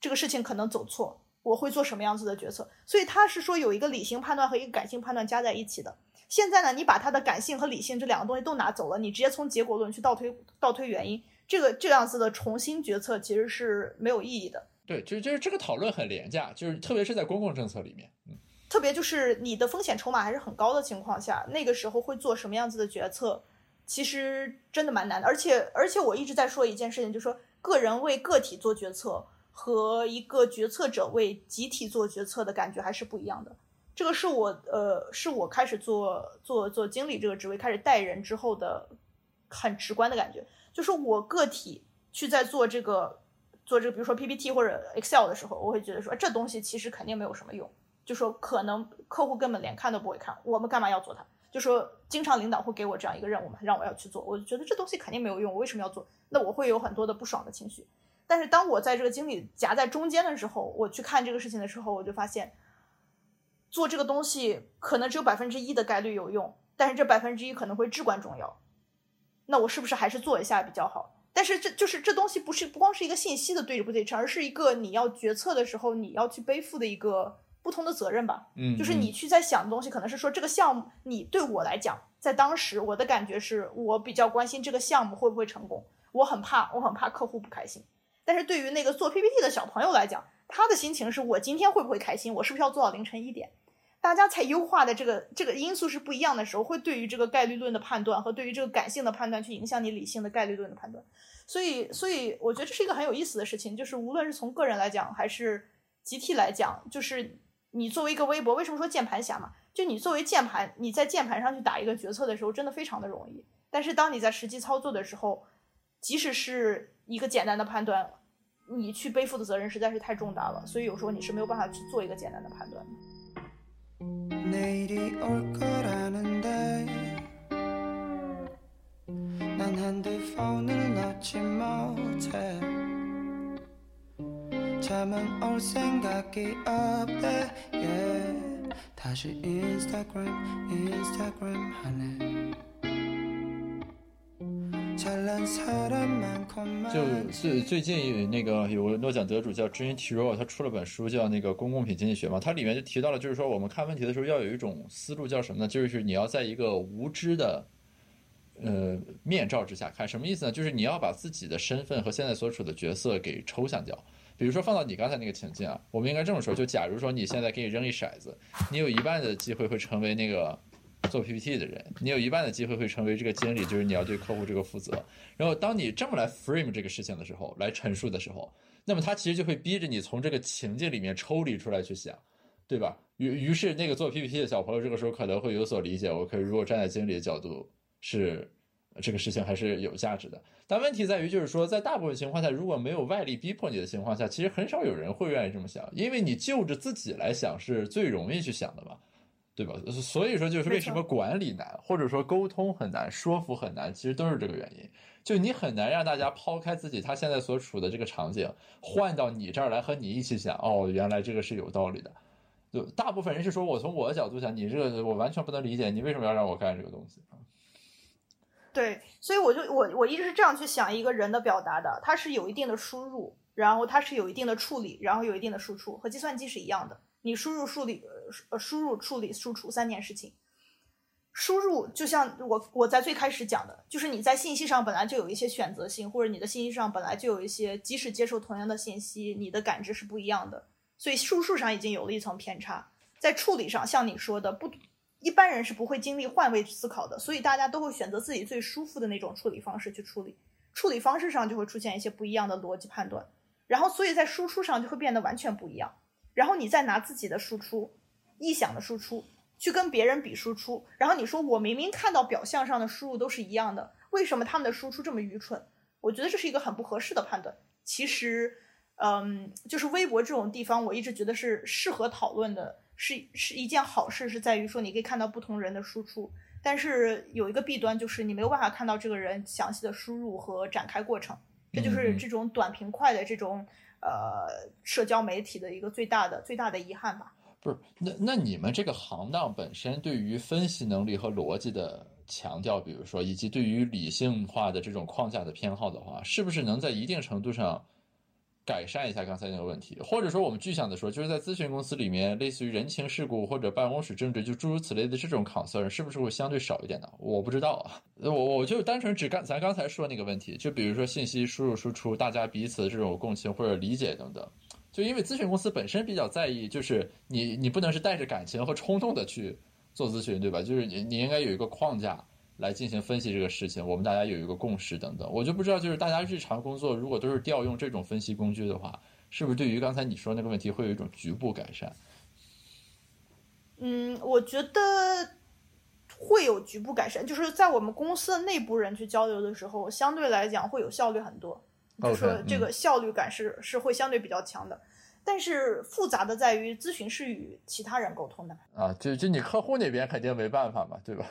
这个事情可能走错。我会做什么样子的决策？所以他是说有一个理性判断和一个感性判断加在一起的。现在呢，你把他的感性和理性这两个东西都拿走了，你直接从结果论去倒推倒推原因，这个这样子的重新决策其实是没有意义的。对，就是就是这个讨论很廉价，就是特别是在公共政策里面，嗯，特别就是你的风险筹码还是很高的情况下，那个时候会做什么样子的决策，其实真的蛮难的。而且而且我一直在说一件事情，就是说个人为个体做决策。和一个决策者为集体做决策的感觉还是不一样的。这个是我呃，是我开始做做做经理这个职位，开始带人之后的很直观的感觉，就是我个体去在做这个做这个，比如说 PPT 或者 Excel 的时候，我会觉得说这东西其实肯定没有什么用，就说可能客户根本连看都不会看，我们干嘛要做它？就说经常领导会给我这样一个任务嘛，让我要去做，我就觉得这东西肯定没有用，我为什么要做？那我会有很多的不爽的情绪。但是当我在这个经理夹在中间的时候，我去看这个事情的时候，我就发现，做这个东西可能只有百分之一的概率有用，但是这百分之一可能会至关重要。那我是不是还是做一下比较好？但是这就是这东西不是不光是一个信息的对不对称，而是一个你要决策的时候你要去背负的一个不同的责任吧。嗯，就是你去在想的东西，可能是说这个项目，你对我来讲，在当时我的感觉是我比较关心这个项目会不会成功，我很怕，我很怕客户不开心。但是对于那个做 PPT 的小朋友来讲，他的心情是我今天会不会开心？我是不是要做到凌晨一点？大家才优化的这个这个因素是不一样的时候，会对于这个概率论的判断和对于这个感性的判断去影响你理性的概率论的判断。所以，所以我觉得这是一个很有意思的事情，就是无论是从个人来讲还是集体来讲，就是你作为一个微博，为什么说键盘侠嘛？就你作为键盘，你在键盘上去打一个决策的时候，真的非常的容易。但是当你在实际操作的时候，即使是一个简单的判断，你去背负的责任实在是太重大了，所以有时候你是没有办法去做一个简单的判断 내일이 올 거라는데 난 핸드폰을 놓지 못해. 잠은 올 생각이 없대. Yeah. 다시 인스타그램 인스타그램 하네. 就最最近那个有个诺奖得主叫 Jen Tirole，他出了本书叫那个公共品经济学嘛，它里面就提到了，就是说我们看问题的时候要有一种思路叫什么呢？就是你要在一个无知的呃面罩之下看，什么意思呢？就是你要把自己的身份和现在所处的角色给抽象掉。比如说放到你刚才那个情境啊，我们应该这么说：就假如说你现在给你扔一骰子，你有一半的机会会成为那个。做 PPT 的人，你有一半的机会会成为这个经理，就是你要对客户这个负责。然后，当你这么来 frame 这个事情的时候，来陈述的时候，那么他其实就会逼着你从这个情境里面抽离出来去想，对吧？于于是，那个做 PPT 的小朋友这个时候可能会有所理解。我可以如果站在经理的角度，是这个事情还是有价值的。但问题在于，就是说，在大部分情况下，如果没有外力逼迫你的情况下，其实很少有人会愿意这么想，因为你就着自己来想是最容易去想的嘛。对吧？所以说，就是为什么管理难，或者说沟通很难，说服很难，其实都是这个原因。就你很难让大家抛开自己他现在所处的这个场景，换到你这儿来和你一起想。哦，原来这个是有道理的。就大部分人是说，我从我的角度想，你这个我完全不能理解，你为什么要让我干这个东西？对，所以我就我我一直是这样去想一个人的表达的，它是有一定的输入，然后它是有一定的处理，然后有一定的输出，和计算机是一样的。你输入、处理、呃，输入、处理、输出三件事情。输入就像我我在最开始讲的，就是你在信息上本来就有一些选择性，或者你的信息上本来就有一些，即使接受同样的信息，你的感知是不一样的。所以输出上已经有了一层偏差。在处理上，像你说的，不，一般人是不会经历换位思考的，所以大家都会选择自己最舒服的那种处理方式去处理。处理方式上就会出现一些不一样的逻辑判断，然后所以在输出上就会变得完全不一样。然后你再拿自己的输出，臆想的输出去跟别人比输出，然后你说我明明看到表象上的输入都是一样的，为什么他们的输出这么愚蠢？我觉得这是一个很不合适的判断。其实，嗯，就是微博这种地方，我一直觉得是适合讨论的，是是一件好事，是在于说你可以看到不同人的输出，但是有一个弊端就是你没有办法看到这个人详细的输入和展开过程，这就是这种短平快的这种。呃，社交媒体的一个最大的最大的遗憾吧。不是，那那你们这个行当本身对于分析能力和逻辑的强调，比如说，以及对于理性化的这种框架的偏好的话，是不是能在一定程度上？改善一下刚才那个问题，或者说我们具象的说，就是在咨询公司里面，类似于人情世故或者办公室政治，就诸如此类的这种 concern，是不是会相对少一点呢？我不知道啊，我我就单纯只刚咱刚才说那个问题，就比如说信息输入输出，大家彼此这种共情或者理解等等，就因为咨询公司本身比较在意，就是你你不能是带着感情和冲动的去做咨询，对吧？就是你你应该有一个框架。来进行分析这个事情，我们大家有一个共识等等，我就不知道，就是大家日常工作如果都是调用这种分析工具的话，是不是对于刚才你说那个问题会有一种局部改善？嗯，我觉得会有局部改善，就是在我们公司的内部人去交流的时候，相对来讲会有效率很多，就说这个效率感是是会相对比较强的。但是复杂的在于，咨询是与其他人沟通的啊，就就你客户那边肯定没办法嘛，对吧？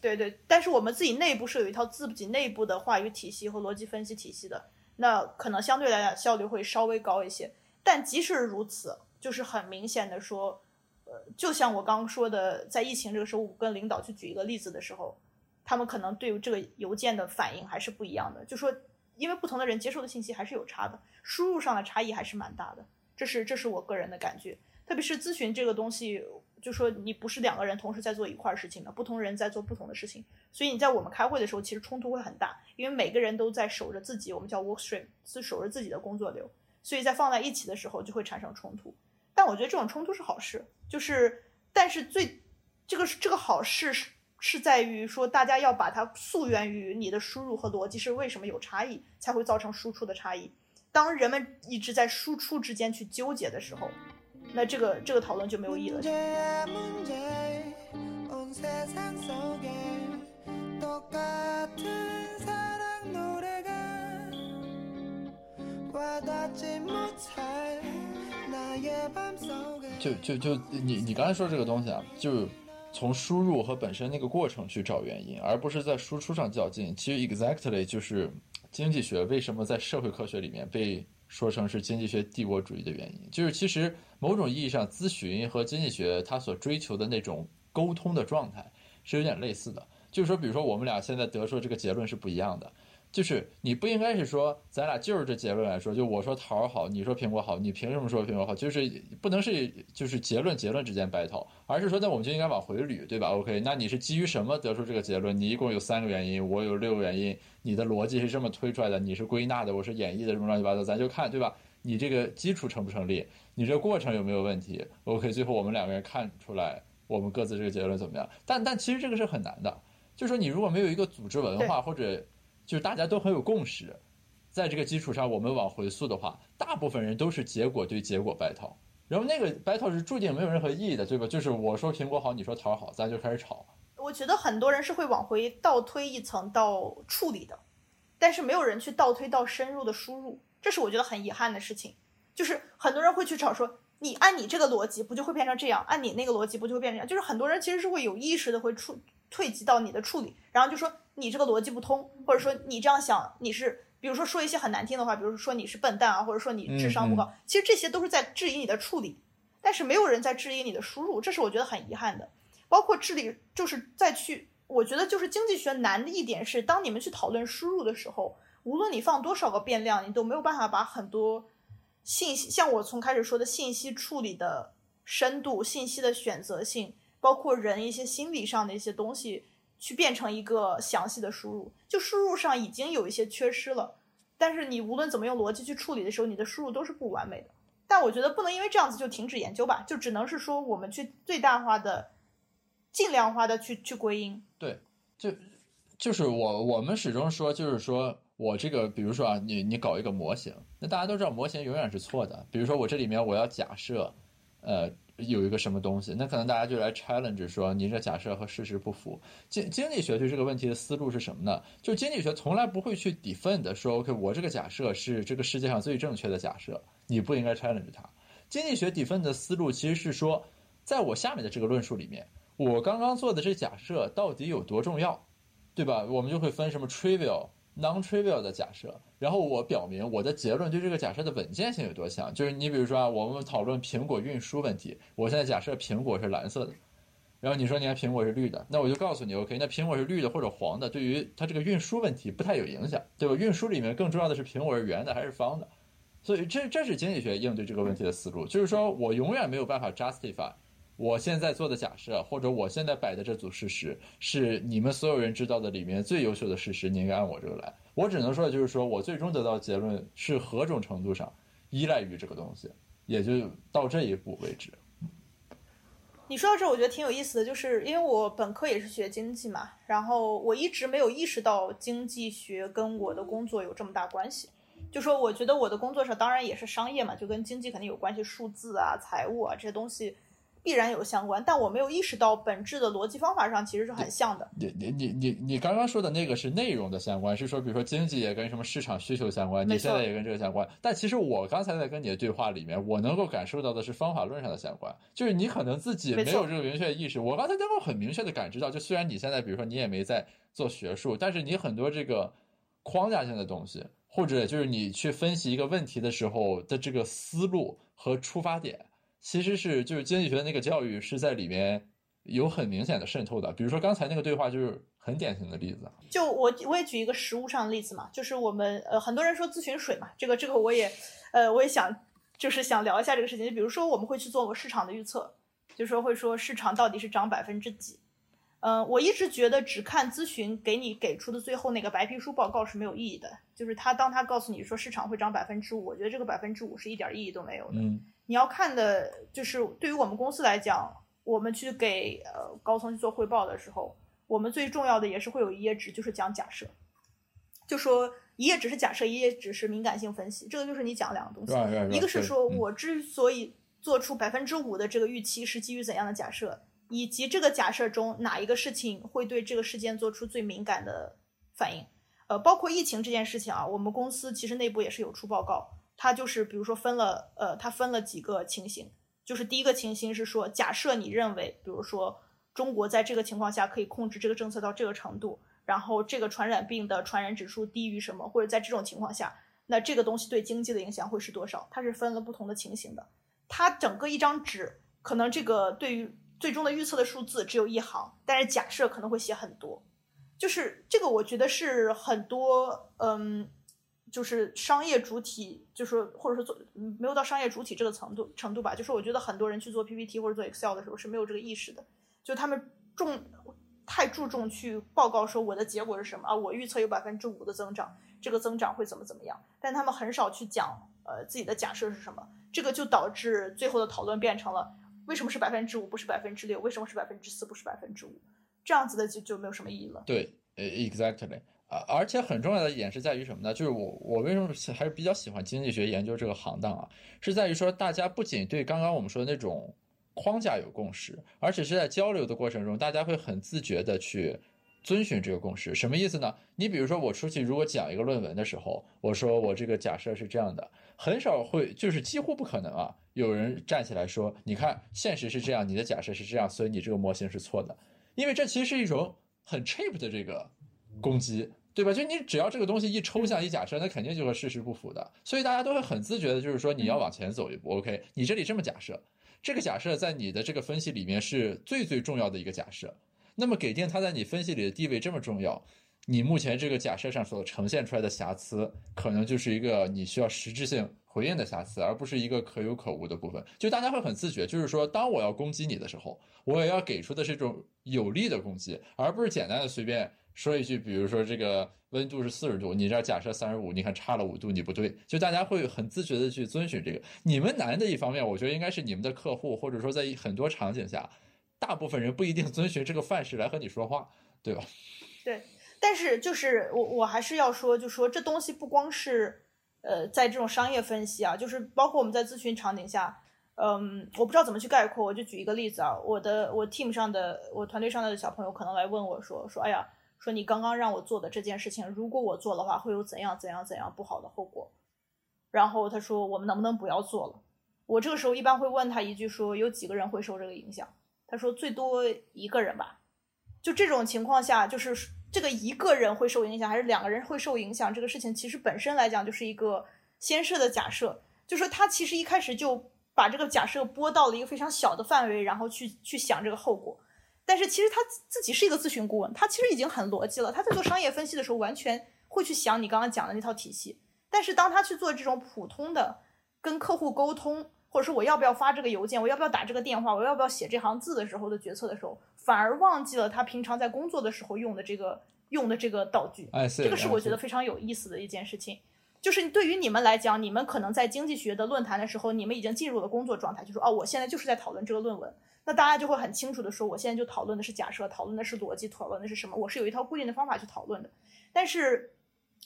对对，但是我们自己内部是有一套自己内部的话语体系和逻辑分析体系的，那可能相对来讲效率会稍微高一些。但即使如此，就是很明显的说，呃，就像我刚刚说的，在疫情这个时候，我跟领导去举一个例子的时候，他们可能对于这个邮件的反应还是不一样的。就说，因为不同的人接受的信息还是有差的，输入上的差异还是蛮大的。这是这是我个人的感觉，特别是咨询这个东西。就说你不是两个人同时在做一块事情的，不同人在做不同的事情，所以你在我们开会的时候，其实冲突会很大，因为每个人都在守着自己，我们叫 work stream，是守着自己的工作流，所以在放在一起的时候就会产生冲突。但我觉得这种冲突是好事，就是但是最这个这个好事是是在于说大家要把它溯源于你的输入和逻辑是为什么有差异，才会造成输出的差异。当人们一直在输出之间去纠结的时候。那这个这个讨论就没有意义了就就就你你刚才说这个东西啊就从输入和本身那个过程去找原因而不是在输出上较劲。其实 exactly 就是经济学为什么在社会科学里面被说成是经济学帝国主义的原因，就是其实某种意义上，咨询和经济学它所追求的那种沟通的状态是有点类似的。就是说，比如说我们俩现在得出的这个结论是不一样的。就是你不应该是说咱俩就是这结论来说，就我说桃儿好，你说苹果好，你凭什么说苹果好？就是不能是就是结论结论之间 battle，而是说那我们就应该往回捋，对吧？OK，那你是基于什么得出这个结论？你一共有三个原因，我有六个原因，你的逻辑是这么推出来的，你是归纳的，我是演绎的，什么乱七八糟，咱就看，对吧？你这个基础成不成立？你这个过程有没有问题？OK，最后我们两个人看出来我们各自这个结论怎么样？但但其实这个是很难的，就是说你如果没有一个组织文化或者。就是大家都很有共识，在这个基础上，我们往回溯的话，大部分人都是结果对结果 battle，然后那个 battle 是注定没有任何意义的，对吧？就是我说苹果好，你说桃好，咱就开始吵。我觉得很多人是会往回倒推一层到处理的，但是没有人去倒推到深入的输入，这是我觉得很遗憾的事情。就是很多人会去吵说，你按你这个逻辑不就会变成这样，按你那个逻辑不就会变成这样？就是很多人其实是会有意识的会处退及到你的处理，然后就说。你这个逻辑不通，或者说你这样想，你是比如说说一些很难听的话，比如说你是笨蛋啊，或者说你智商不高，其实这些都是在质疑你的处理，但是没有人在质疑你的输入，这是我觉得很遗憾的。包括智力，就是再去，我觉得就是经济学难的一点是，当你们去讨论输入的时候，无论你放多少个变量，你都没有办法把很多信息，像我从开始说的信息处理的深度、信息的选择性，包括人一些心理上的一些东西。去变成一个详细的输入，就输入上已经有一些缺失了，但是你无论怎么用逻辑去处理的时候，你的输入都是不完美的。但我觉得不能因为这样子就停止研究吧，就只能是说我们去最大化的、尽量化的去去归因。对，就就是我我们始终说，就是说我这个，比如说啊，你你搞一个模型，那大家都知道模型永远是错的。比如说我这里面我要假设，呃。有一个什么东西，那可能大家就来 challenge 说，你这假设和事实不符。经经济学对这个问题的思路是什么呢？就经济学从来不会去 defend 说，OK，我这个假设是这个世界上最正确的假设，你不应该 challenge 它。经济学 defend 的思路其实是说，在我下面的这个论述里面，我刚刚做的这假设到底有多重要，对吧？我们就会分什么 trivial。Non-trivial 的假设，然后我表明我的结论对这个假设的稳健性有多强。就是你比如说啊，我们讨论苹果运输问题，我现在假设苹果是蓝色的，然后你说你看苹果是绿的，那我就告诉你，OK，那苹果是绿的或者黄的，对于它这个运输问题不太有影响，对吧？运输里面更重要的是苹果是圆的还是方的，所以这这是经济学应对这个问题的思路，就是说我永远没有办法 justify。我现在做的假设，或者我现在摆的这组事实，是你们所有人知道的里面最优秀的事实，你应该按我这个来。我只能说的就是说，我最终得到结论是何种程度上依赖于这个东西，也就到这一步为止。你说到这，我觉得挺有意思的，就是因为我本科也是学经济嘛，然后我一直没有意识到经济学跟我的工作有这么大关系。就说我觉得我的工作上当然也是商业嘛，就跟经济肯定有关系，数字啊、财务啊这些东西。必然有相关，但我没有意识到本质的逻辑方法上其实是很像的。你你你你你刚刚说的那个是内容的相关，是说比如说经济也跟什么市场需求相关，你现在也跟这个相关。但其实我刚才在跟你的对话里面，我能够感受到的是方法论上的相关，就是你可能自己没有这个明确意识。我刚才能够很明确的感知到，就虽然你现在比如说你也没在做学术，但是你很多这个框架性的东西，或者就是你去分析一个问题的时候的这个思路和出发点。其实是就是经济学的那个教育是在里面有很明显的渗透的，比如说刚才那个对话就是很典型的例子。就我我也举一个实物上的例子嘛，就是我们呃很多人说咨询水嘛，这个这个我也呃我也想就是想聊一下这个事情。就比如说我们会去做个市场的预测，就说会说市场到底是涨百分之几。嗯，我一直觉得只看咨询给你给出的最后那个白皮书报告是没有意义的。就是他当他告诉你说市场会涨百分之五，我觉得这个百分之五是一点意义都没有的。嗯。你要看的就是对于我们公司来讲，我们去给呃高层去做汇报的时候，我们最重要的也是会有一页纸，就是讲假设，就说一页纸是假设，一页纸是敏感性分析，这个就是你讲两个东西，一个是说我之所以做出百分之五的这个预期是基于怎样的假设，以及这个假设中哪一个事情会对这个事件做出最敏感的反应，呃，包括疫情这件事情啊，我们公司其实内部也是有出报告。它就是，比如说分了，呃，它分了几个情形，就是第一个情形是说，假设你认为，比如说中国在这个情况下可以控制这个政策到这个程度，然后这个传染病的传染指数低于什么，或者在这种情况下，那这个东西对经济的影响会是多少？它是分了不同的情形的。它整个一张纸，可能这个对于最终的预测的数字只有一行，但是假设可能会写很多。就是这个，我觉得是很多，嗯。就是商业主体，就是或者说做没有到商业主体这个程度程度吧。就是我觉得很多人去做 PPT 或者做 Excel 的时候是没有这个意识的，就他们重太注重去报告说我的结果是什么啊，我预测有百分之五的增长，这个增长会怎么怎么样，但他们很少去讲呃自己的假设是什么，这个就导致最后的讨论变成了为什么是百分之五不是百分之六，为什么是百分之四不是百分之五，这样子的就就没有什么意义了。对，，exactly。啊，而且很重要的一点是在于什么呢？就是我我为什么还是比较喜欢经济学研究这个行当啊？是在于说大家不仅对刚刚我们说的那种框架有共识，而且是在交流的过程中，大家会很自觉的去遵循这个共识。什么意思呢？你比如说我出去如果讲一个论文的时候，我说我这个假设是这样的，很少会就是几乎不可能啊，有人站起来说，你看现实是这样，你的假设是这样，所以你这个模型是错的，因为这其实是一种很 cheap 的这个攻击。对吧？就你只要这个东西一抽象一假设，那肯定就和事实不符的。所以大家都会很自觉的，就是说你要往前走一步。OK，你这里这么假设，这个假设在你的这个分析里面是最最重要的一个假设。那么给定它在你分析里的地位这么重要，你目前这个假设上所呈现出来的瑕疵，可能就是一个你需要实质性回应的瑕疵，而不是一个可有可无的部分。就大家会很自觉，就是说当我要攻击你的时候，我也要给出的是一种有力的攻击，而不是简单的随便。说一句，比如说这个温度是四十度，你这假设三十五，你看差了五度，你不对，就大家会很自觉的去遵循这个。你们难的一方面，我觉得应该是你们的客户，或者说在很多场景下，大部分人不一定遵循这个范式来和你说话，对吧？对，但是就是我我还是要说，就说这东西不光是呃在这种商业分析啊，就是包括我们在咨询场景下，嗯，我不知道怎么去概括，我就举一个例子啊，我的我 team 上的我团队上的小朋友可能来问我说说，哎呀。说你刚刚让我做的这件事情，如果我做的话，会有怎样怎样怎样不好的后果？然后他说，我们能不能不要做了？我这个时候一般会问他一句，说有几个人会受这个影响？他说最多一个人吧。就这种情况下，就是这个一个人会受影响，还是两个人会受影响？这个事情其实本身来讲就是一个先设的假设，就说他其实一开始就把这个假设拨到了一个非常小的范围，然后去去想这个后果。但是其实他自己是一个咨询顾问，他其实已经很逻辑了。他在做商业分析的时候，完全会去想你刚刚讲的那套体系。但是当他去做这种普通的跟客户沟通，或者说我要不要发这个邮件，我要不要打这个电话，我要不要写这行字的时候的决策的时候，反而忘记了他平常在工作的时候用的这个用的这个道具。这个是我觉得非常有意思的一件事情。就是对于你们来讲，你们可能在经济学的论坛的时候，你们已经进入了工作状态，就说哦，我现在就是在讨论这个论文。那大家就会很清楚的说，我现在就讨论的是假设，讨论的是逻辑，讨论的是什么？我是有一套固定的方法去讨论的。但是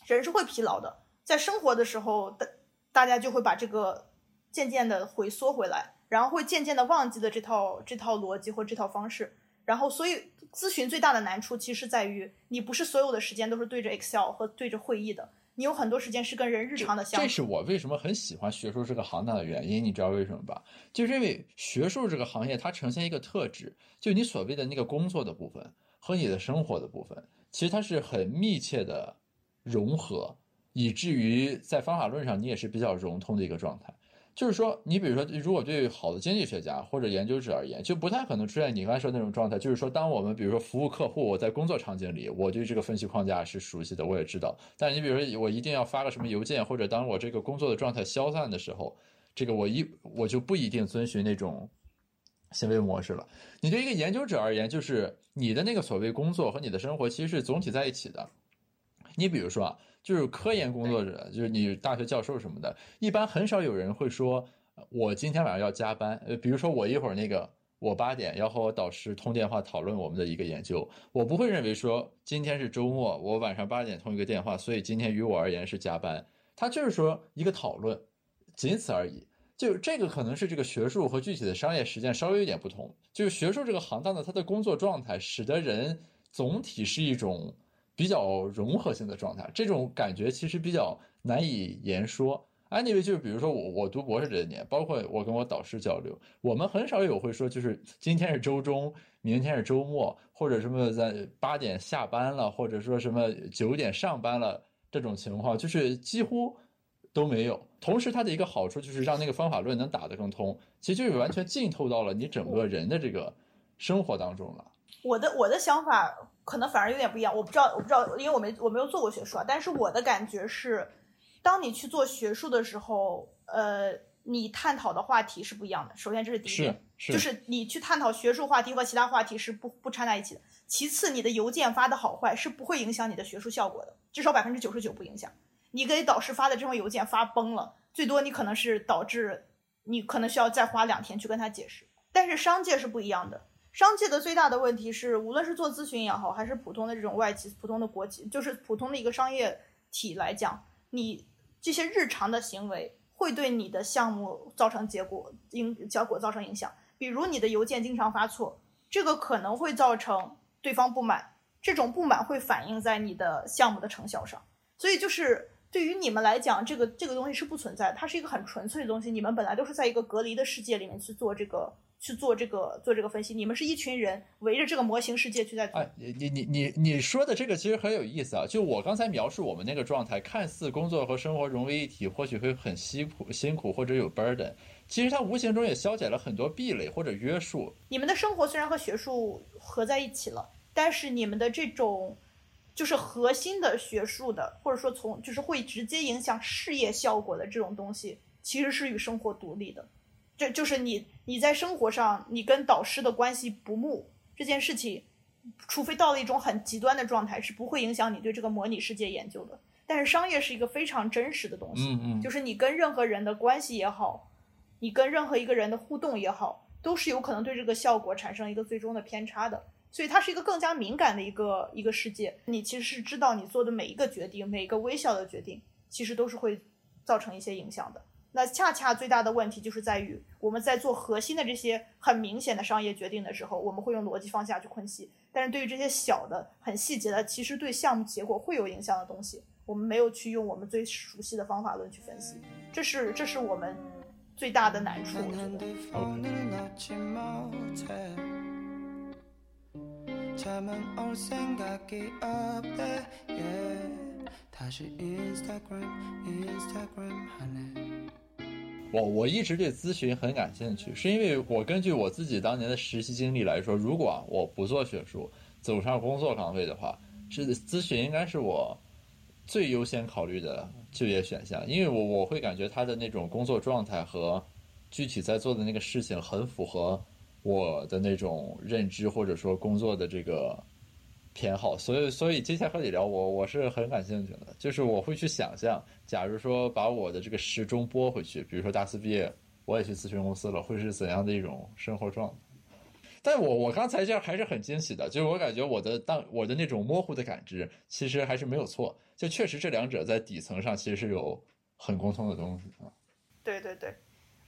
人是会疲劳的，在生活的时候，大大家就会把这个渐渐的回缩回来，然后会渐渐的忘记了这套这套逻辑或这套方式。然后，所以咨询最大的难处其实在于，你不是所有的时间都是对着 Excel 和对着会议的。你有很多时间是跟人日常的相处，这是我为什么很喜欢学术这个行当的原因，你知道为什么吧？就是因为学术这个行业它呈现一个特质，就你所谓的那个工作的部分和你的生活的部分，其实它是很密切的融合，以至于在方法论上你也是比较融通的一个状态。就是说，你比如说，如果对好的经济学家或者研究者而言，就不太可能出现你刚才说那种状态。就是说，当我们比如说服务客户，我在工作场景里，我对这个分析框架是熟悉的，我也知道。但你比如说，我一定要发个什么邮件，或者当我这个工作的状态消散的时候，这个我一我就不一定遵循那种行为模式了。你对一个研究者而言，就是你的那个所谓工作和你的生活其实是总体在一起的。你比如说啊。就是科研工作者，就是你大学教授什么的，一般很少有人会说，我今天晚上要加班。呃，比如说我一会儿那个，我八点要和我导师通电话讨论我们的一个研究，我不会认为说今天是周末，我晚上八点通一个电话，所以今天于我而言是加班。他就是说一个讨论，仅此而已。就这个可能是这个学术和具体的商业实践稍微有点不同。就是学术这个行当的他的工作状态，使得人总体是一种。比较融合性的状态，这种感觉其实比较难以言说 Anyway，就是比如说我我读博士这些年，包括我跟我导师交流，我们很少有会说就是今天是周中，明天是周末，或者什么在八点下班了，或者说什么九点上班了这种情况，就是几乎都没有。同时，它的一个好处就是让那个方法论能打得更通，其实就是完全浸透到了你整个人的这个生活当中了。我的我的想法可能反而有点不一样，我不知道我不知道，因为我没我没有做过学术啊。但是我的感觉是，当你去做学术的时候，呃，你探讨的话题是不一样的。首先这是第一点，是就是你去探讨学术话题和其他话题是不不掺在一起的。其次，你的邮件发的好坏是不会影响你的学术效果的，至少百分之九十九不影响。你给导师发的这封邮件发崩了，最多你可能是导致你可能需要再花两天去跟他解释。但是商界是不一样的，商界的最大的问题是，无论是做咨询也好，还是普通的这种外企、普通的国企，就是普通的一个商业体来讲，你这些日常的行为会对你的项目造成结果影结果造成影响。比如你的邮件经常发错，这个可能会造成对方不满，这种不满会反映在你的项目的成效上。所以就是。对于你们来讲，这个这个东西是不存在，它是一个很纯粹的东西。你们本来都是在一个隔离的世界里面去做这个，去做这个，做这个分析。你们是一群人围着这个模型世界去在。哎，你你你你你说的这个其实很有意思啊！就我刚才描述我们那个状态，看似工作和生活融为一体，或许会很辛苦辛苦或者有 burden，其实它无形中也消解了很多壁垒或者约束。你们的生活虽然和学术合在一起了，但是你们的这种。就是核心的学术的，或者说从就是会直接影响事业效果的这种东西，其实是与生活独立的。这就是你你在生活上你跟导师的关系不睦这件事情，除非到了一种很极端的状态，是不会影响你对这个模拟世界研究的。但是商业是一个非常真实的东西，嗯嗯，就是你跟任何人的关系也好，你跟任何一个人的互动也好，都是有可能对这个效果产生一个最终的偏差的。所以它是一个更加敏感的一个一个世界，你其实是知道你做的每一个决定，每一个微小的决定，其实都是会造成一些影响的。那恰恰最大的问题就是在于我们在做核心的这些很明显的商业决定的时候，我们会用逻辑方向去分析，但是对于这些小的、很细节的，其实对项目结果会有影响的东西，我们没有去用我们最熟悉的方法论去分析，这是这是我们最大的难处。我我我一直对咨询很感兴趣，是因为我根据我自己当年的实习经历来说，如果我不做学术，走上工作岗位的话，是咨询应该是我最优先考虑的就业选项，因为我我会感觉他的那种工作状态和具体在做的那个事情很符合我的那种认知或者说工作的这个。偏好，所以所以今天和你聊，我我是很感兴趣的，就是我会去想象，假如说把我的这个时钟拨回去，比如说大四毕业，我也去咨询公司了，会是怎样的一种生活状态？但我我刚才这样还是很惊喜的，就是我感觉我的当我的那种模糊的感知，其实还是没有错，就确实这两者在底层上其实是有很共通的东西啊。对对对，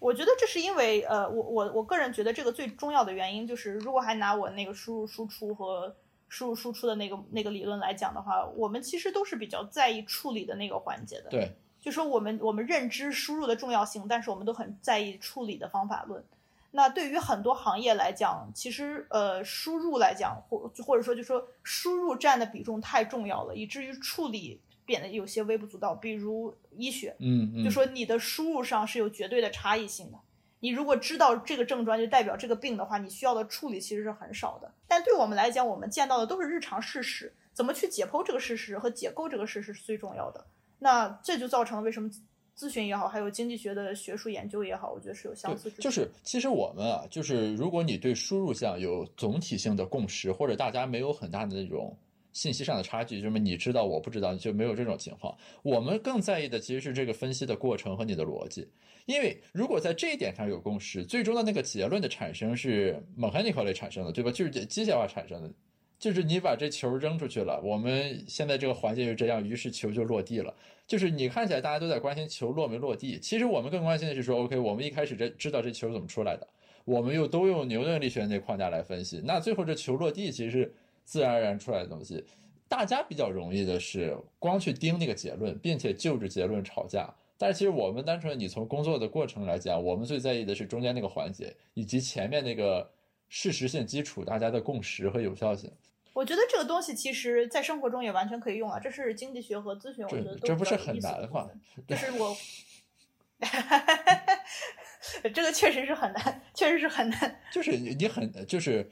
我觉得这是因为呃，我我我个人觉得这个最重要的原因就是，如果还拿我那个输入输出和输入输出的那个那个理论来讲的话，我们其实都是比较在意处理的那个环节的。对，就说我们我们认知输入的重要性，但是我们都很在意处理的方法论。那对于很多行业来讲，其实呃输入来讲，或或者说就说输入占的比重太重要了，以至于处理变得有些微不足道。比如医学，嗯，嗯就说你的输入上是有绝对的差异性的。你如果知道这个症状就代表这个病的话，你需要的处理其实是很少的。但对我们来讲，我们见到的都是日常事实，怎么去解剖这个事实和解构这个事实是最重要的。那这就造成了为什么咨询也好，还有经济学的学术研究也好，我觉得是有相似之处。就是其实我们啊，就是如果你对输入项有总体性的共识，或者大家没有很大的那种。信息上的差距，就是你知道我不知道，就没有这种情况。我们更在意的其实是这个分析的过程和你的逻辑，因为如果在这一点上有共识，最终的那个结论的产生是 mechanical 产生的，对吧？就是机械化产生的，就是你把这球扔出去了，我们现在这个环境是这样，于是球就落地了。就是你看起来大家都在关心球落没落地，其实我们更关心的是说，OK，我们一开始这知道这球怎么出来的，我们又都用牛顿力学那框架来分析，那最后这球落地其实是。自然而然出来的东西，大家比较容易的是光去盯那个结论，并且就着结论吵架。但是其实我们单纯你从工作的过程来讲，我们最在意的是中间那个环节，以及前面那个事实性基础，大家的共识和有效性。我觉得这个东西其实在生活中也完全可以用啊，这是经济学和咨询，我觉得这不是很难吗？就是我，这个确实是很难，确实是很难。就是你很就是。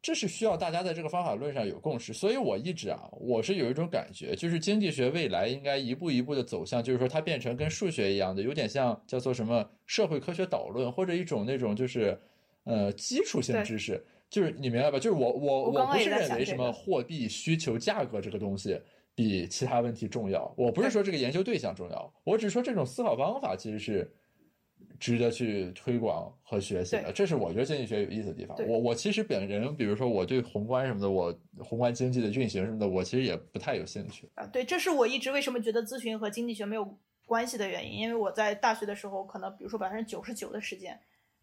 这是需要大家在这个方法论上有共识，所以我一直啊，我是有一种感觉，就是经济学未来应该一步一步的走向，就是说它变成跟数学一样的，有点像叫做什么社会科学导论，或者一种那种就是呃基础性知识，就是你明白吧？就是我我我不是认为什么货币需求价格这个东西比其他问题重要，我不是说这个研究对象重要，我只是说这种思考方法其实是。值得去推广和学习的，这是我觉得经济学有意思的地方。我我其实本人，比如说我对宏观什么的，我宏观经济的运行什么的，我其实也不太有兴趣。啊，对，这是我一直为什么觉得咨询和经济学没有关系的原因。因为我在大学的时候，可能比如说百分之九十九的时间，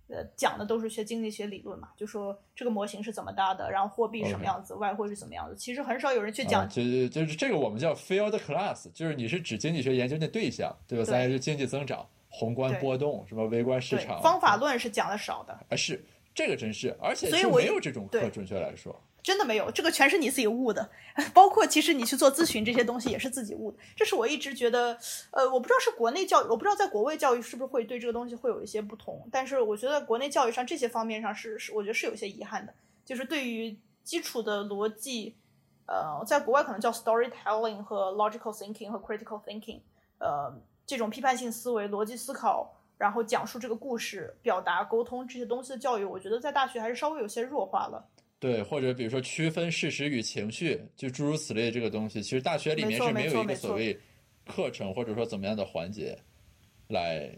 呃，讲的都是学经济学理论嘛，就说这个模型是怎么搭的，然后货币什么样子，外汇是怎么样子。其实很少有人去讲。就就是这个我们叫 field class，就是你是指经济学研究的对象，对吧？咱是经济增长。宏观波动，什么微观市场，方法论是讲的少的。啊，是这个真是，而且就没有这种课，准确来说，真的没有，这个全是你自己悟的，包括其实你去做咨询这些东西也是自己悟的，这是我一直觉得，呃，我不知道是国内教育，我不知道在国外教育是不是会对这个东西会有一些不同，但是我觉得国内教育上这些方面上是是，我觉得是有些遗憾的，就是对于基础的逻辑，呃，在国外可能叫 storytelling 和 logical thinking 和 critical thinking，呃。这种批判性思维、逻辑思考，然后讲述这个故事、表达、沟通这些东西的教育，我觉得在大学还是稍微有些弱化了。对，或者比如说区分事实与情绪，就诸如此类这个东西，其实大学里面是没有一个所谓课程或者说怎么样的环节来。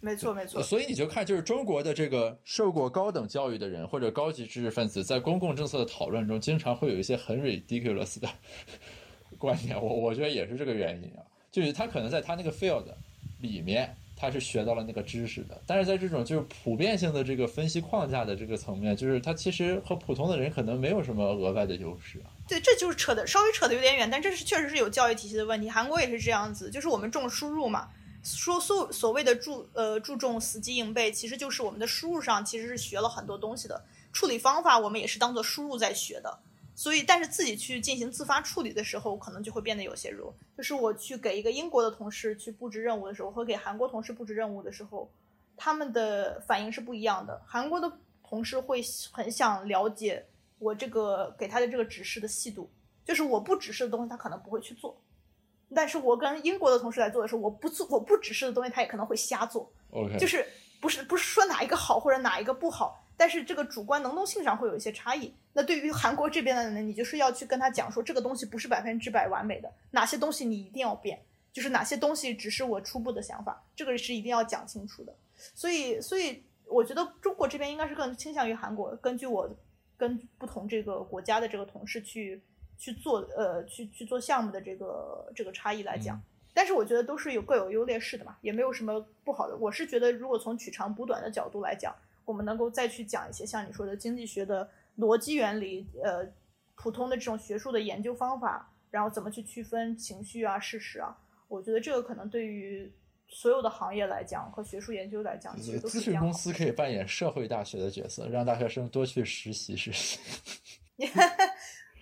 没错没错。所以你就看，就是中国的这个受过高等教育的人或者高级知识分子，在公共政策的讨论中，经常会有一些很 ridiculous 的 观点。我我觉得也是这个原因啊。就是他可能在他那个 field 里面，他是学到了那个知识的，但是在这种就是普遍性的这个分析框架的这个层面，就是他其实和普通的人可能没有什么额外的优势。对，这就是扯的稍微扯的有点远，但这是确实是有教育体系的问题。韩国也是这样子，就是我们重输入嘛，说所所谓的注呃注重死记硬背，其实就是我们的输入上其实是学了很多东西的，处理方法我们也是当做输入在学的。所以，但是自己去进行自发处理的时候，可能就会变得有些弱。就是我去给一个英国的同事去布置任务的时候，和给韩国同事布置任务的时候，他们的反应是不一样的。韩国的同事会很想了解我这个给他的这个指示的细度，就是我不指示的东西他可能不会去做，但是我跟英国的同事来做的时候，我不做我不指示的东西他也可能会瞎做。OK，就是不是不是说哪一个好或者哪一个不好。但是这个主观能动性上会有一些差异。那对于韩国这边的人，你就是要去跟他讲说，这个东西不是百分之百完美的，哪些东西你一定要变，就是哪些东西只是我初步的想法，这个是一定要讲清楚的。所以，所以我觉得中国这边应该是更倾向于韩国。根据我跟不同这个国家的这个同事去去做呃去去做项目的这个这个差异来讲，但是我觉得都是有各有优劣势的嘛，也没有什么不好的。我是觉得，如果从取长补短的角度来讲。我们能够再去讲一些像你说的经济学的逻辑原理，呃，普通的这种学术的研究方法，然后怎么去区分情绪啊、事实啊？我觉得这个可能对于所有的行业来讲和学术研究来讲，其实咨询公司可以扮演社会大学的角色，让大学生多去实习实习。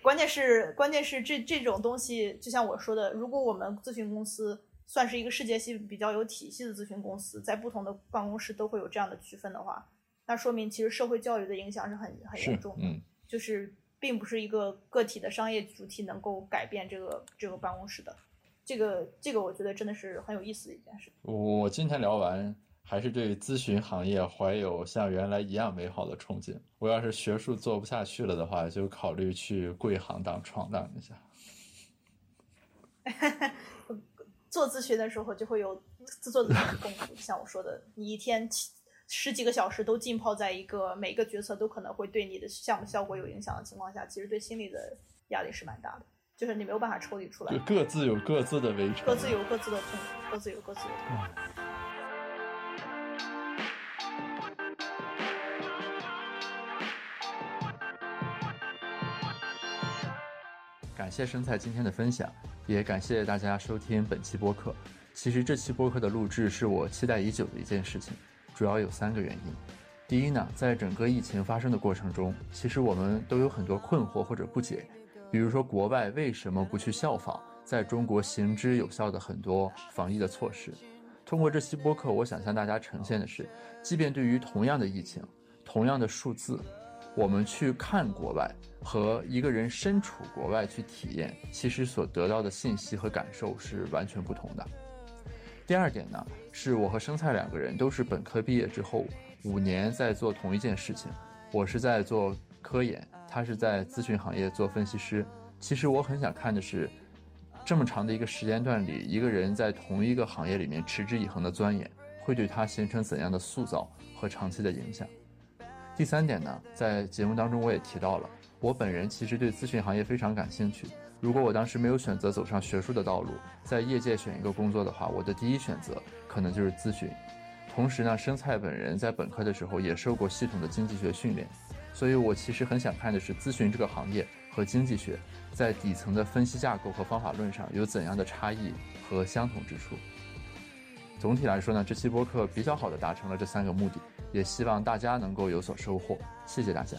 关键是，关键是这这种东西，就像我说的，如果我们咨询公司算是一个世界性比较有体系的咨询公司，在不同的办公室都会有这样的区分的话。那说明其实社会教育的影响是很很严重的，就是并不是一个个体的商业主体能够改变这个这个办公室的，这个这个我觉得真的是很有意思的一件事。我今天聊完，还是对咨询行业怀有像原来一样美好的憧憬。我要是学术做不下去了的话，就考虑去贵行当闯荡一下。做咨询的时候就会有自作自受的功夫，像我说的，你一天七。十几个小时都浸泡在一个每个决策都可能会对你的项目效果有影响的情况下，其实对心理的压力是蛮大的，就是你没有办法抽离出来。各自有各自的围城，各自有各自的痛苦，各自有各自的痛苦。感谢生菜今天的分享，也感谢大家收听本期播客。其实这期播客的录制是我期待已久的一件事情，主要有三个原因。第一呢，在整个疫情发生的过程中，其实我们都有很多困惑或者不解，比如说国外为什么不去效仿在中国行之有效的很多防疫的措施？通过这期播客，我想向大家呈现的是，即便对于同样的疫情、同样的数字，我们去看国外和一个人身处国外去体验，其实所得到的信息和感受是完全不同的。第二点呢，是我和生菜两个人都是本科毕业之后五年在做同一件事情，我是在做科研，他是在咨询行业做分析师。其实我很想看的是，这么长的一个时间段里，一个人在同一个行业里面持之以恒的钻研，会对他形成怎样的塑造和长期的影响。第三点呢，在节目当中我也提到了，我本人其实对咨询行业非常感兴趣。如果我当时没有选择走上学术的道路，在业界选一个工作的话，我的第一选择可能就是咨询。同时呢，生菜本人在本科的时候也受过系统的经济学训练，所以我其实很想看的是咨询这个行业和经济学在底层的分析架构和方法论上有怎样的差异和相同之处。总体来说呢，这期播客比较好的达成了这三个目的，也希望大家能够有所收获。谢谢大家。